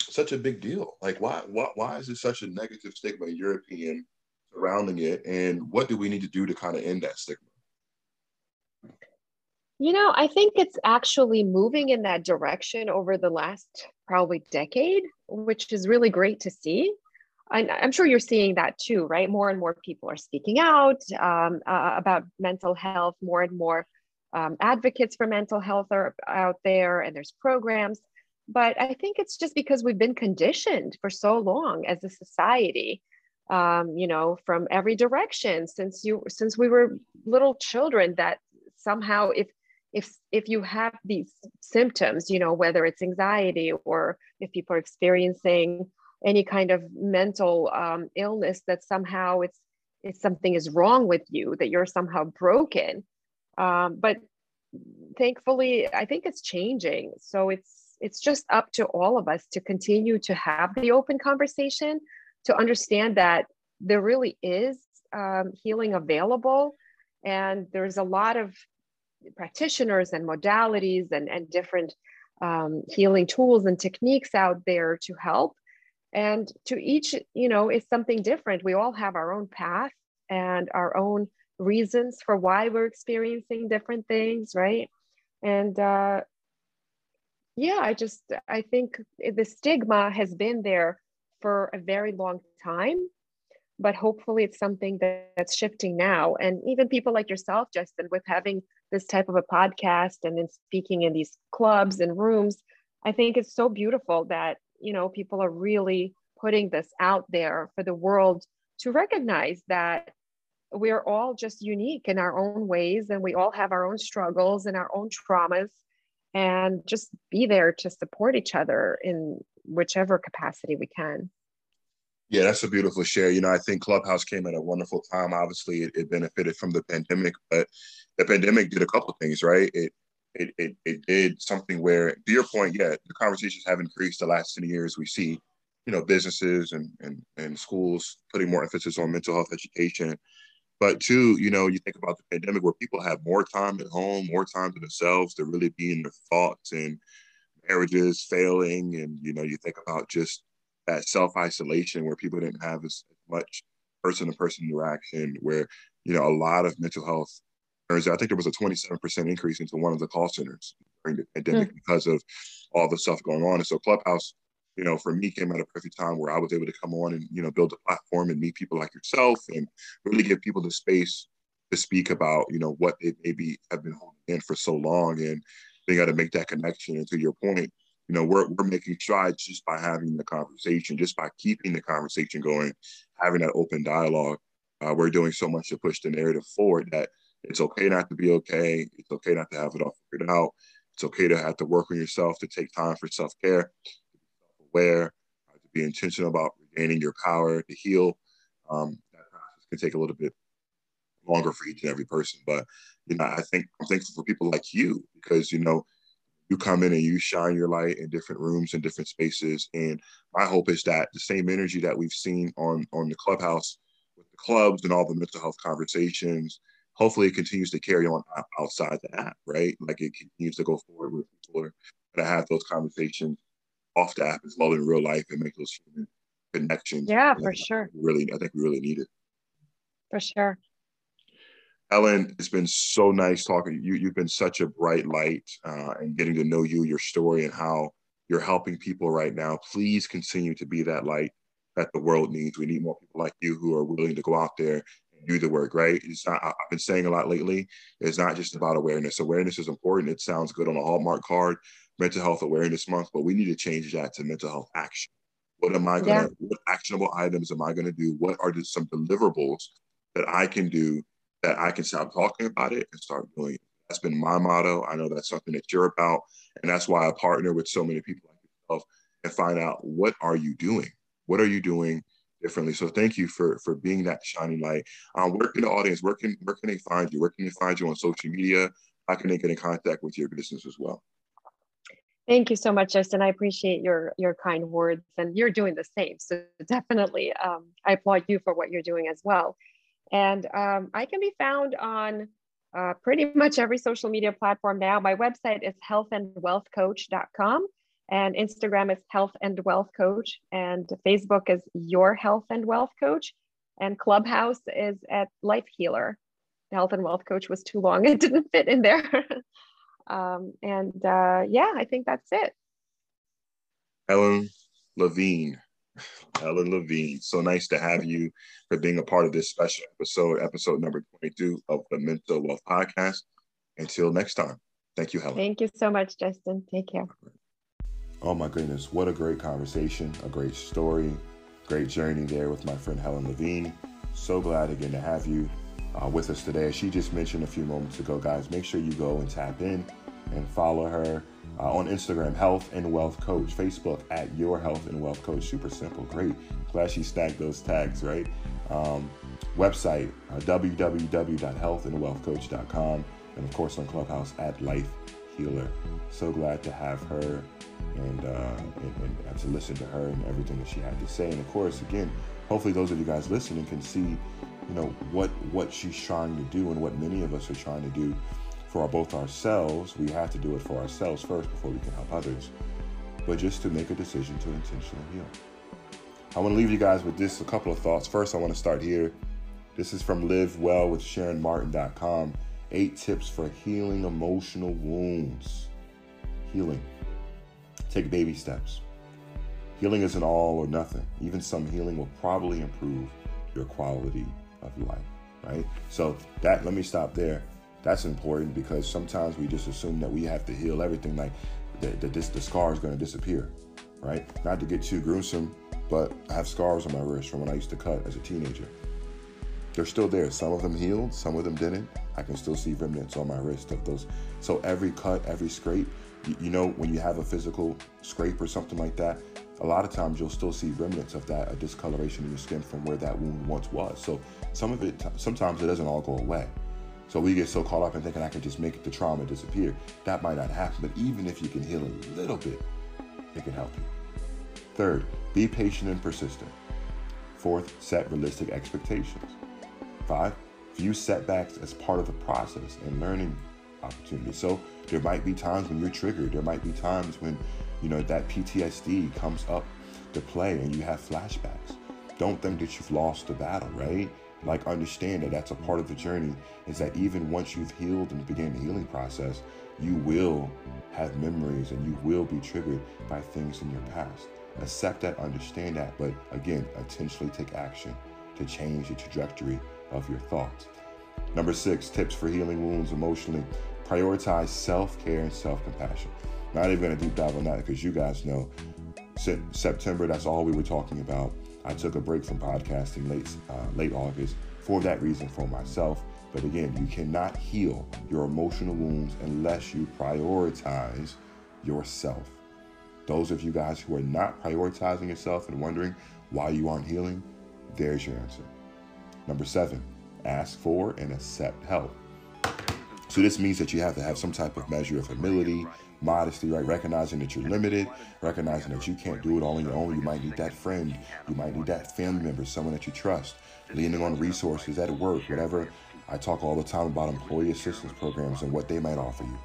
such a big deal? Like why why why is it such a negative stigma European surrounding it and what do we need to do to kind of end that stigma you know i think it's actually moving in that direction over the last probably decade which is really great to see. I, i'm sure you're seeing that too right? More and more people are speaking out um, uh, about mental health more and more um, advocates for mental health are out there and there's programs. But i think it's just because we've been conditioned for so long as a society um, you know, from every direction since you since we were little children that somehow if if if you have these symptoms, you know, whether it's anxiety or if people are experiencing any kind of mental um, illness, that somehow it's it's something is wrong with you, that you're somehow broken. Um, but thankfully, I think it's changing. So it's it's just up to all of us to continue to have the open conversation to understand that there really is um, healing available and there's a lot of practitioners and modalities and, and different um, healing tools and techniques out there to help. And to each you know is something different. We all have our own path and our own reasons for why we're experiencing different things right? And uh yeah i just i think the stigma has been there for a very long time but hopefully it's something that, that's shifting now. And even people like yourself justin with having this type of a podcast and then speaking in these clubs and rooms i think it's so beautiful that you know people are really putting this out there for the world to recognize that we're all just unique in our own ways and we all have our own struggles and our own traumas and just be there to support each other in whichever capacity we can yeah that's a beautiful share you know i think clubhouse came at a wonderful time obviously it, it benefited from the pandemic but the pandemic did a couple things right it it, it, it did something where, to your point, yeah, the conversations have increased the last 10 years. We see, you know, businesses and, and, and schools putting more emphasis on mental health education. But two, you know, you think about the pandemic where people have more time at home, more time to themselves to really be in their thoughts and marriages failing. And, you know, you think about just that self isolation where people didn't have as much person to person interaction, where, you know, a lot of mental health I think there was a 27% increase into one of the call centers during the pandemic mm. because of all the stuff going on. And so Clubhouse, you know, for me came at a perfect time where I was able to come on and, you know, build a platform and meet people like yourself and really give people the space to speak about, you know, what they maybe have been holding in for so long and being able to make that connection. And to your point, you know, we're, we're making strides just by having the conversation, just by keeping the conversation going, having that open dialogue. Uh, we're doing so much to push the narrative forward that it's okay not to be okay. It's okay not to have it all figured out. It's okay to have to work on yourself, to take time for self care, to be aware, uh, to be intentional about regaining your power, to heal. Um, that process can take a little bit longer for each and every person. But, you know, I think I'm thankful for people like you because, you know, you come in and you shine your light in different rooms and different spaces. And my hope is that the same energy that we've seen on on the clubhouse with the clubs and all the mental health conversations hopefully it continues to carry on outside the app, right? Like it continues to go forward with people that have those conversations off the app as well in real life and make those human connections. Yeah, for sure. Really, I think we really need it. For sure. Helen, it's been so nice talking. You you've been such a bright light uh, and getting to know you, your story, and how you're helping people right now. Please continue to be that light that the world needs. We need more people like you who are willing to go out there and do the work, right? It's not, I've been saying a lot lately, it's not just about awareness. Awareness is important. It sounds good on a Hallmark card, mental health awareness month, but we need to change that to mental health action. What am I going to, yeah. what actionable items am I going to do? What are some deliverables that I can do that I can stop talking about it and start doing it? That's been my motto. I know that's something that you're about. And that's why I partner with so many people like yourself and find out what are you doing? What are you doing differently. So thank you for for being that shining light. Um, where can the audience, where can where can they find you? Where can they find you on social media? How can they get in contact with your business as well? Thank you so much, Justin. I appreciate your your kind words, and you're doing the same. So definitely, um, I applaud you for what you're doing as well. And um, I can be found on uh, pretty much every social media platform now. My website is healthandwealthcoach.com and Instagram is Health and Wealth Coach, and Facebook is Your Health and Wealth Coach, and Clubhouse is at Life Healer. Health and Wealth Coach was too long; it didn't fit in there. um, and uh, yeah, I think that's it. Helen Levine, Helen Levine. So nice to have you for being a part of this special episode, episode number twenty-two of the Mental Wealth Podcast. Until next time, thank you, Helen. Thank you so much, Justin. Take care. Oh my goodness, what a great conversation, a great story, great journey there with my friend Helen Levine. So glad again to have you uh, with us today. As she just mentioned a few moments ago, guys, make sure you go and tap in and follow her uh, on Instagram, Health and Wealth Coach, Facebook at Your Health and Wealth Coach. Super simple, great. Glad she stacked those tags, right? Um, website, uh, www.healthandwealthcoach.com, and of course on Clubhouse at Life Healer. So glad to have her and, uh, and, and to listen to her and everything that she had to say. And of course, again, hopefully those of you guys listening can see, you know, what what she's trying to do and what many of us are trying to do for both ourselves. We have to do it for ourselves first before we can help others. But just to make a decision to intentionally heal. I want to leave you guys with this a couple of thoughts. First, I want to start here. This is from livewellwithsharonmartin.com. Eight tips for healing emotional wounds. Healing. Take baby steps. Healing isn't all or nothing. Even some healing will probably improve your quality of life, right? So that let me stop there. That's important because sometimes we just assume that we have to heal everything, like that, that this the scar is going to disappear, right? Not to get too gruesome, but I have scars on my wrist from when I used to cut as a teenager. They're still there. Some of them healed, some of them didn't. I can still see remnants on my wrist of those. So every cut, every scrape, you, you know, when you have a physical scrape or something like that, a lot of times you'll still see remnants of that, a discoloration in your skin from where that wound once was. So some of it, sometimes it doesn't all go away. So we get so caught up in thinking I can just make the trauma disappear. That might not happen, but even if you can heal a little bit, it can help you. Third, be patient and persistent. Fourth, set realistic expectations. Five, view setbacks as part of the process and learning opportunities. So there might be times when you're triggered. There might be times when, you know, that PTSD comes up to play and you have flashbacks. Don't think that you've lost the battle, right? Like understand that that's a part of the journey is that even once you've healed and begin the healing process, you will have memories and you will be triggered by things in your past. Accept that, understand that, but again, intentionally take action to change the trajectory of your thoughts. Number six, tips for healing wounds emotionally. Prioritize self care and self compassion. Not even going to deep dive on that because you guys know September, that's all we were talking about. I took a break from podcasting late, uh, late August for that reason for myself. But again, you cannot heal your emotional wounds unless you prioritize yourself. Those of you guys who are not prioritizing yourself and wondering why you aren't healing, there's your answer. Number seven, ask for and accept help. So this means that you have to have some type of measure of humility, modesty, right? Recognizing that you're limited, recognizing that you can't do it all on your own. You might need that friend, you might need that family member, someone that you trust, leaning on resources at work, whatever. I talk all the time about employee assistance programs and what they might offer you.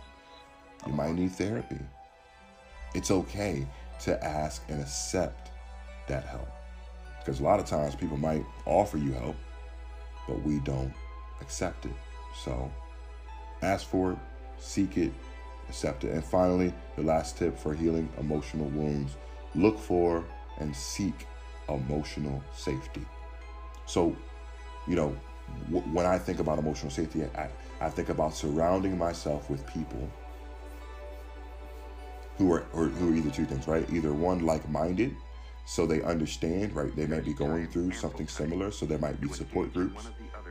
You might need therapy. It's okay to ask and accept that help. Because a lot of times people might offer you help, but we don't accept it. So ask for it, seek it, And finally, the last tip for healing emotional wounds look for and seek emotional safety. So, you know, w- when I think about emotional safety, I, I think about surrounding myself with people who are who are either two things, right? Either one like-minded, so they understand, right? They might be going through something similar, so there might be support groups,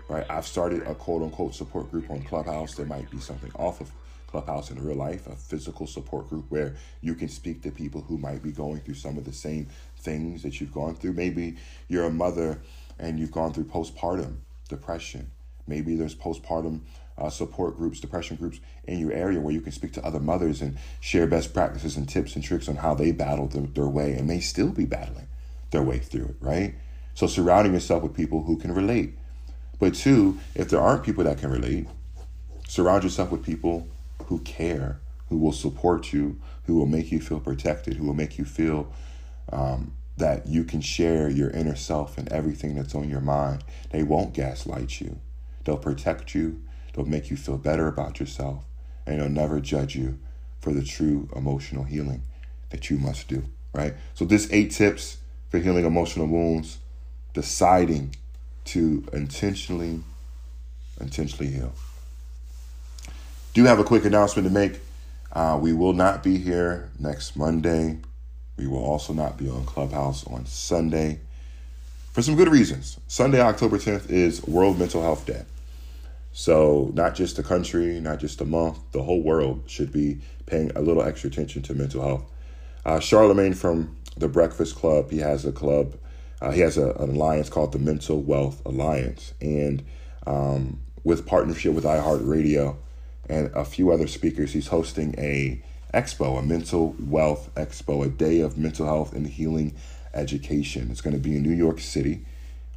right? I've started a quote unquote support group on Clubhouse. There might be something off of Clubhouse in real life, a physical support group where you can speak to people who might be going through some of the same things that you've gone through. Maybe you're a mother and you've gone through postpartum depression. Maybe there's postpartum uh, support groups, depression groups in your area where you can speak to other mothers and share best practices and tips and tricks on how they battled their, their way and may still be battling their way through it, right? So surrounding yourself with people who can relate. But two, if there aren't people that can relate, surround yourself with people who care, who will support you, who will make you feel protected, who will make you feel um, that you can share your inner self and everything that's on your mind. They won't gaslight you. They'll protect you. They'll make you feel better about yourself. And they'll never judge you for the true emotional healing that you must do, right? So, this eight tips for healing emotional wounds, deciding to intentionally, intentionally heal. Do have a quick announcement to make. Uh, we will not be here next Monday. We will also not be on Clubhouse on Sunday for some good reasons. Sunday, October 10th is World Mental Health Day. So, not just the country, not just the month, the whole world should be paying a little extra attention to mental health. Uh, Charlemagne from the Breakfast Club, he has a club, uh, he has a, an alliance called the Mental Wealth Alliance. And um, with partnership with iHeartRadio and a few other speakers, he's hosting a expo, a mental wealth expo, a day of mental health and healing education. It's going to be in New York City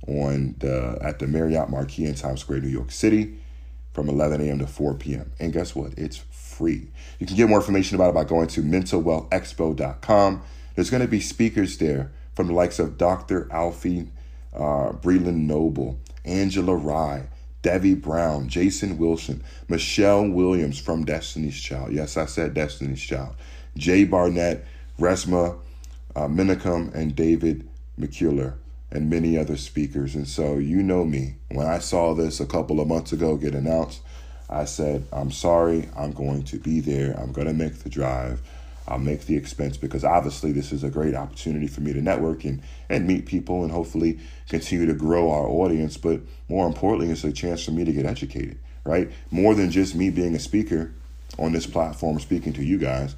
on the at the Marriott Marquis in Times Square, New York City, from 11 a.m. to 4 p.m. And guess what? It's free. You can get more information about it by going to mentalwealthexpo.com. There's going to be speakers there from the likes of Dr. Alfiee uh, Breland Noble, Angela Rye, Debbie Brown, Jason Wilson, Michelle Williams from Destiny's Child. Yes, I said Destiny's Child. Jay Barnett, Resmaa uh, Menakem, and David McCullough, and many other speakers. And so, you know me. When I saw this a couple of months ago get announced, I said, I'm sorry, I'm going to be there. I'm going to make the drive. I'll make the expense because obviously this is a great opportunity for me to network and, and meet people and hopefully continue to grow our audience. But more importantly, it's a chance for me to get educated, right? More than just me being a speaker on this platform speaking to you guys.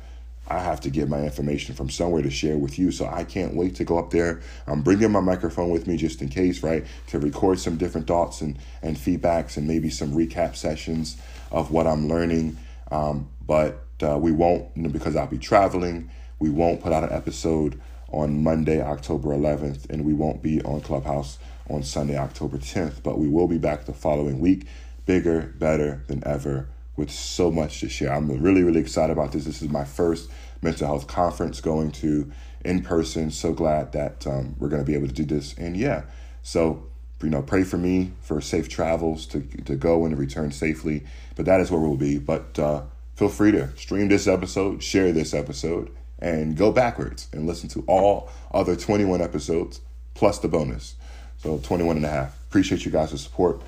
I have to get my information from somewhere to share with you. So I can't wait to go up there. I'm bringing my microphone with me just in case, right? To record some different thoughts and, and feedbacks and maybe some recap sessions of what I'm learning. Um, but uh, we won't, because I'll be traveling, we won't put out an episode on Monday, October 11th, and we won't be on Clubhouse on Sunday, October 10th. But we will be back the following week, bigger, better than ever, with so much to share. I'm really, really excited about this. This is my first mental health conference going to in person. So glad that um, we're going to be able to do this. And yeah, so you know, pray for me for safe travels to to go and to return safely. But that is where we'll be. But uh, feel free to stream this episode, share this episode, and go backwards and listen to all other 21 episodes plus the bonus. So 21 and a half. Appreciate you guys' support.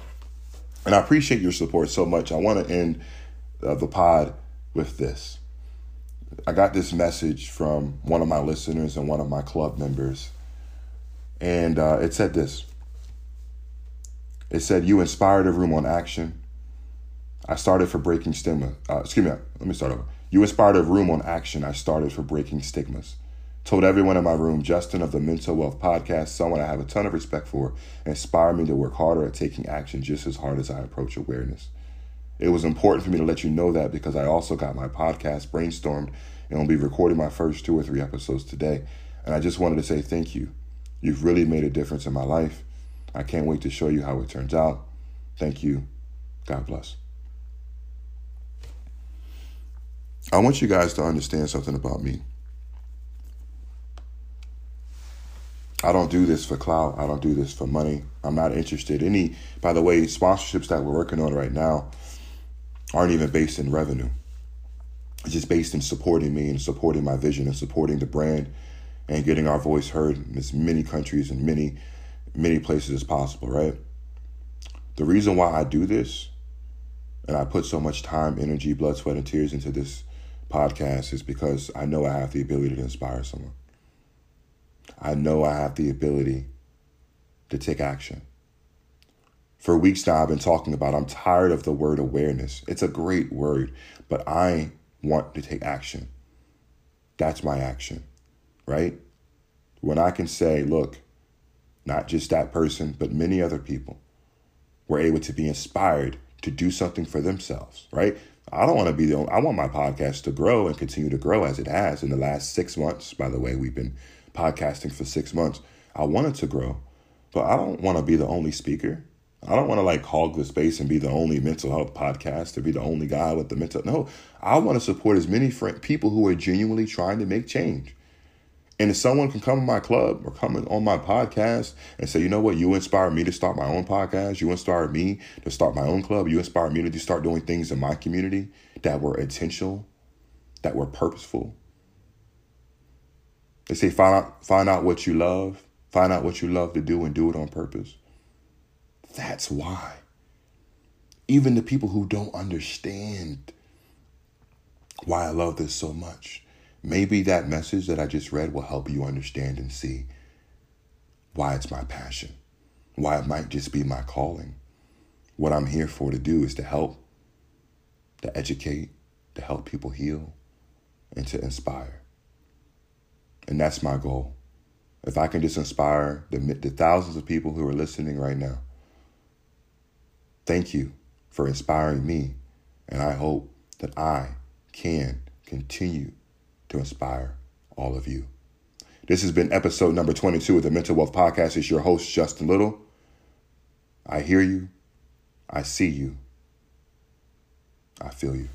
And I appreciate your support so much. I want to end uh, the pod with this. I got this message from one of my listeners and one of my club members. And uh, it said this It said, You inspired a room on action I started for breaking stigma. Uh, excuse me, let me start over. You inspired a room on action. I started for breaking stigmas. Told everyone in my room, Justin of the Mental Wealth Podcast, someone I have a ton of respect for, inspired me to work harder at taking action just as hard as I approach awareness. It was important for me to let you know that because I also got my podcast brainstormed and will be recording my first two or three episodes today. And I just wanted to say thank you. You've really made a difference in my life. I can't wait to show you how it turns out. Thank you. God bless. I want you guys to understand something about me. I don't do this for clout. I don't do this for money. I'm not interested. Any, by the way, sponsorships that we're working on right now aren't even based in revenue. It's just based in supporting me and supporting my vision and supporting the brand and getting our voice heard in as many countries and many, many places as possible, right? The reason why I do this and I put so much time, energy, blood, sweat, and tears into this podcast is because I know I have the ability to inspire someone. I know I have the ability to take action. For weeks now, I've been talking about I'm tired of the word awareness. It's a great word, but I want to take action. That's my action, right? When I can say, look, not just that person, but many other people were able to be inspired to do something for themselves, right? I don't want to be the only, I want my podcast to grow and continue to grow as it has in the last six months. By the way, we've been podcasting for six months. I want it to grow, but I don't want to be the only speaker. I don't want to like hog the space and be the only mental health podcast to be the only guy with the mental. No, I want to support as many friend, people who are genuinely trying to make change. And if someone can come to my club or come on my podcast and say, you know what, you inspired me to start my own podcast, you inspired me to start my own club, you inspired me to start doing things in my community that were intentional, that were purposeful. They say find out find out what you love, find out what you love to do and do it on purpose. That's why. Even the people who don't understand why I love this so much Maybe that message that I just read will help you understand and see why it's my passion, why it might just be my calling. What I'm here for to do is to help, to educate, to help people heal, and to inspire. And that's my goal. If I can just inspire the, the thousands of people who are listening right now, thank you for inspiring me. And I hope that I can continue to inspire all of you. This has been episode number 22 of the Mental Wealth Podcast. It's your host, Justin Little. I hear you. I see you. I feel you.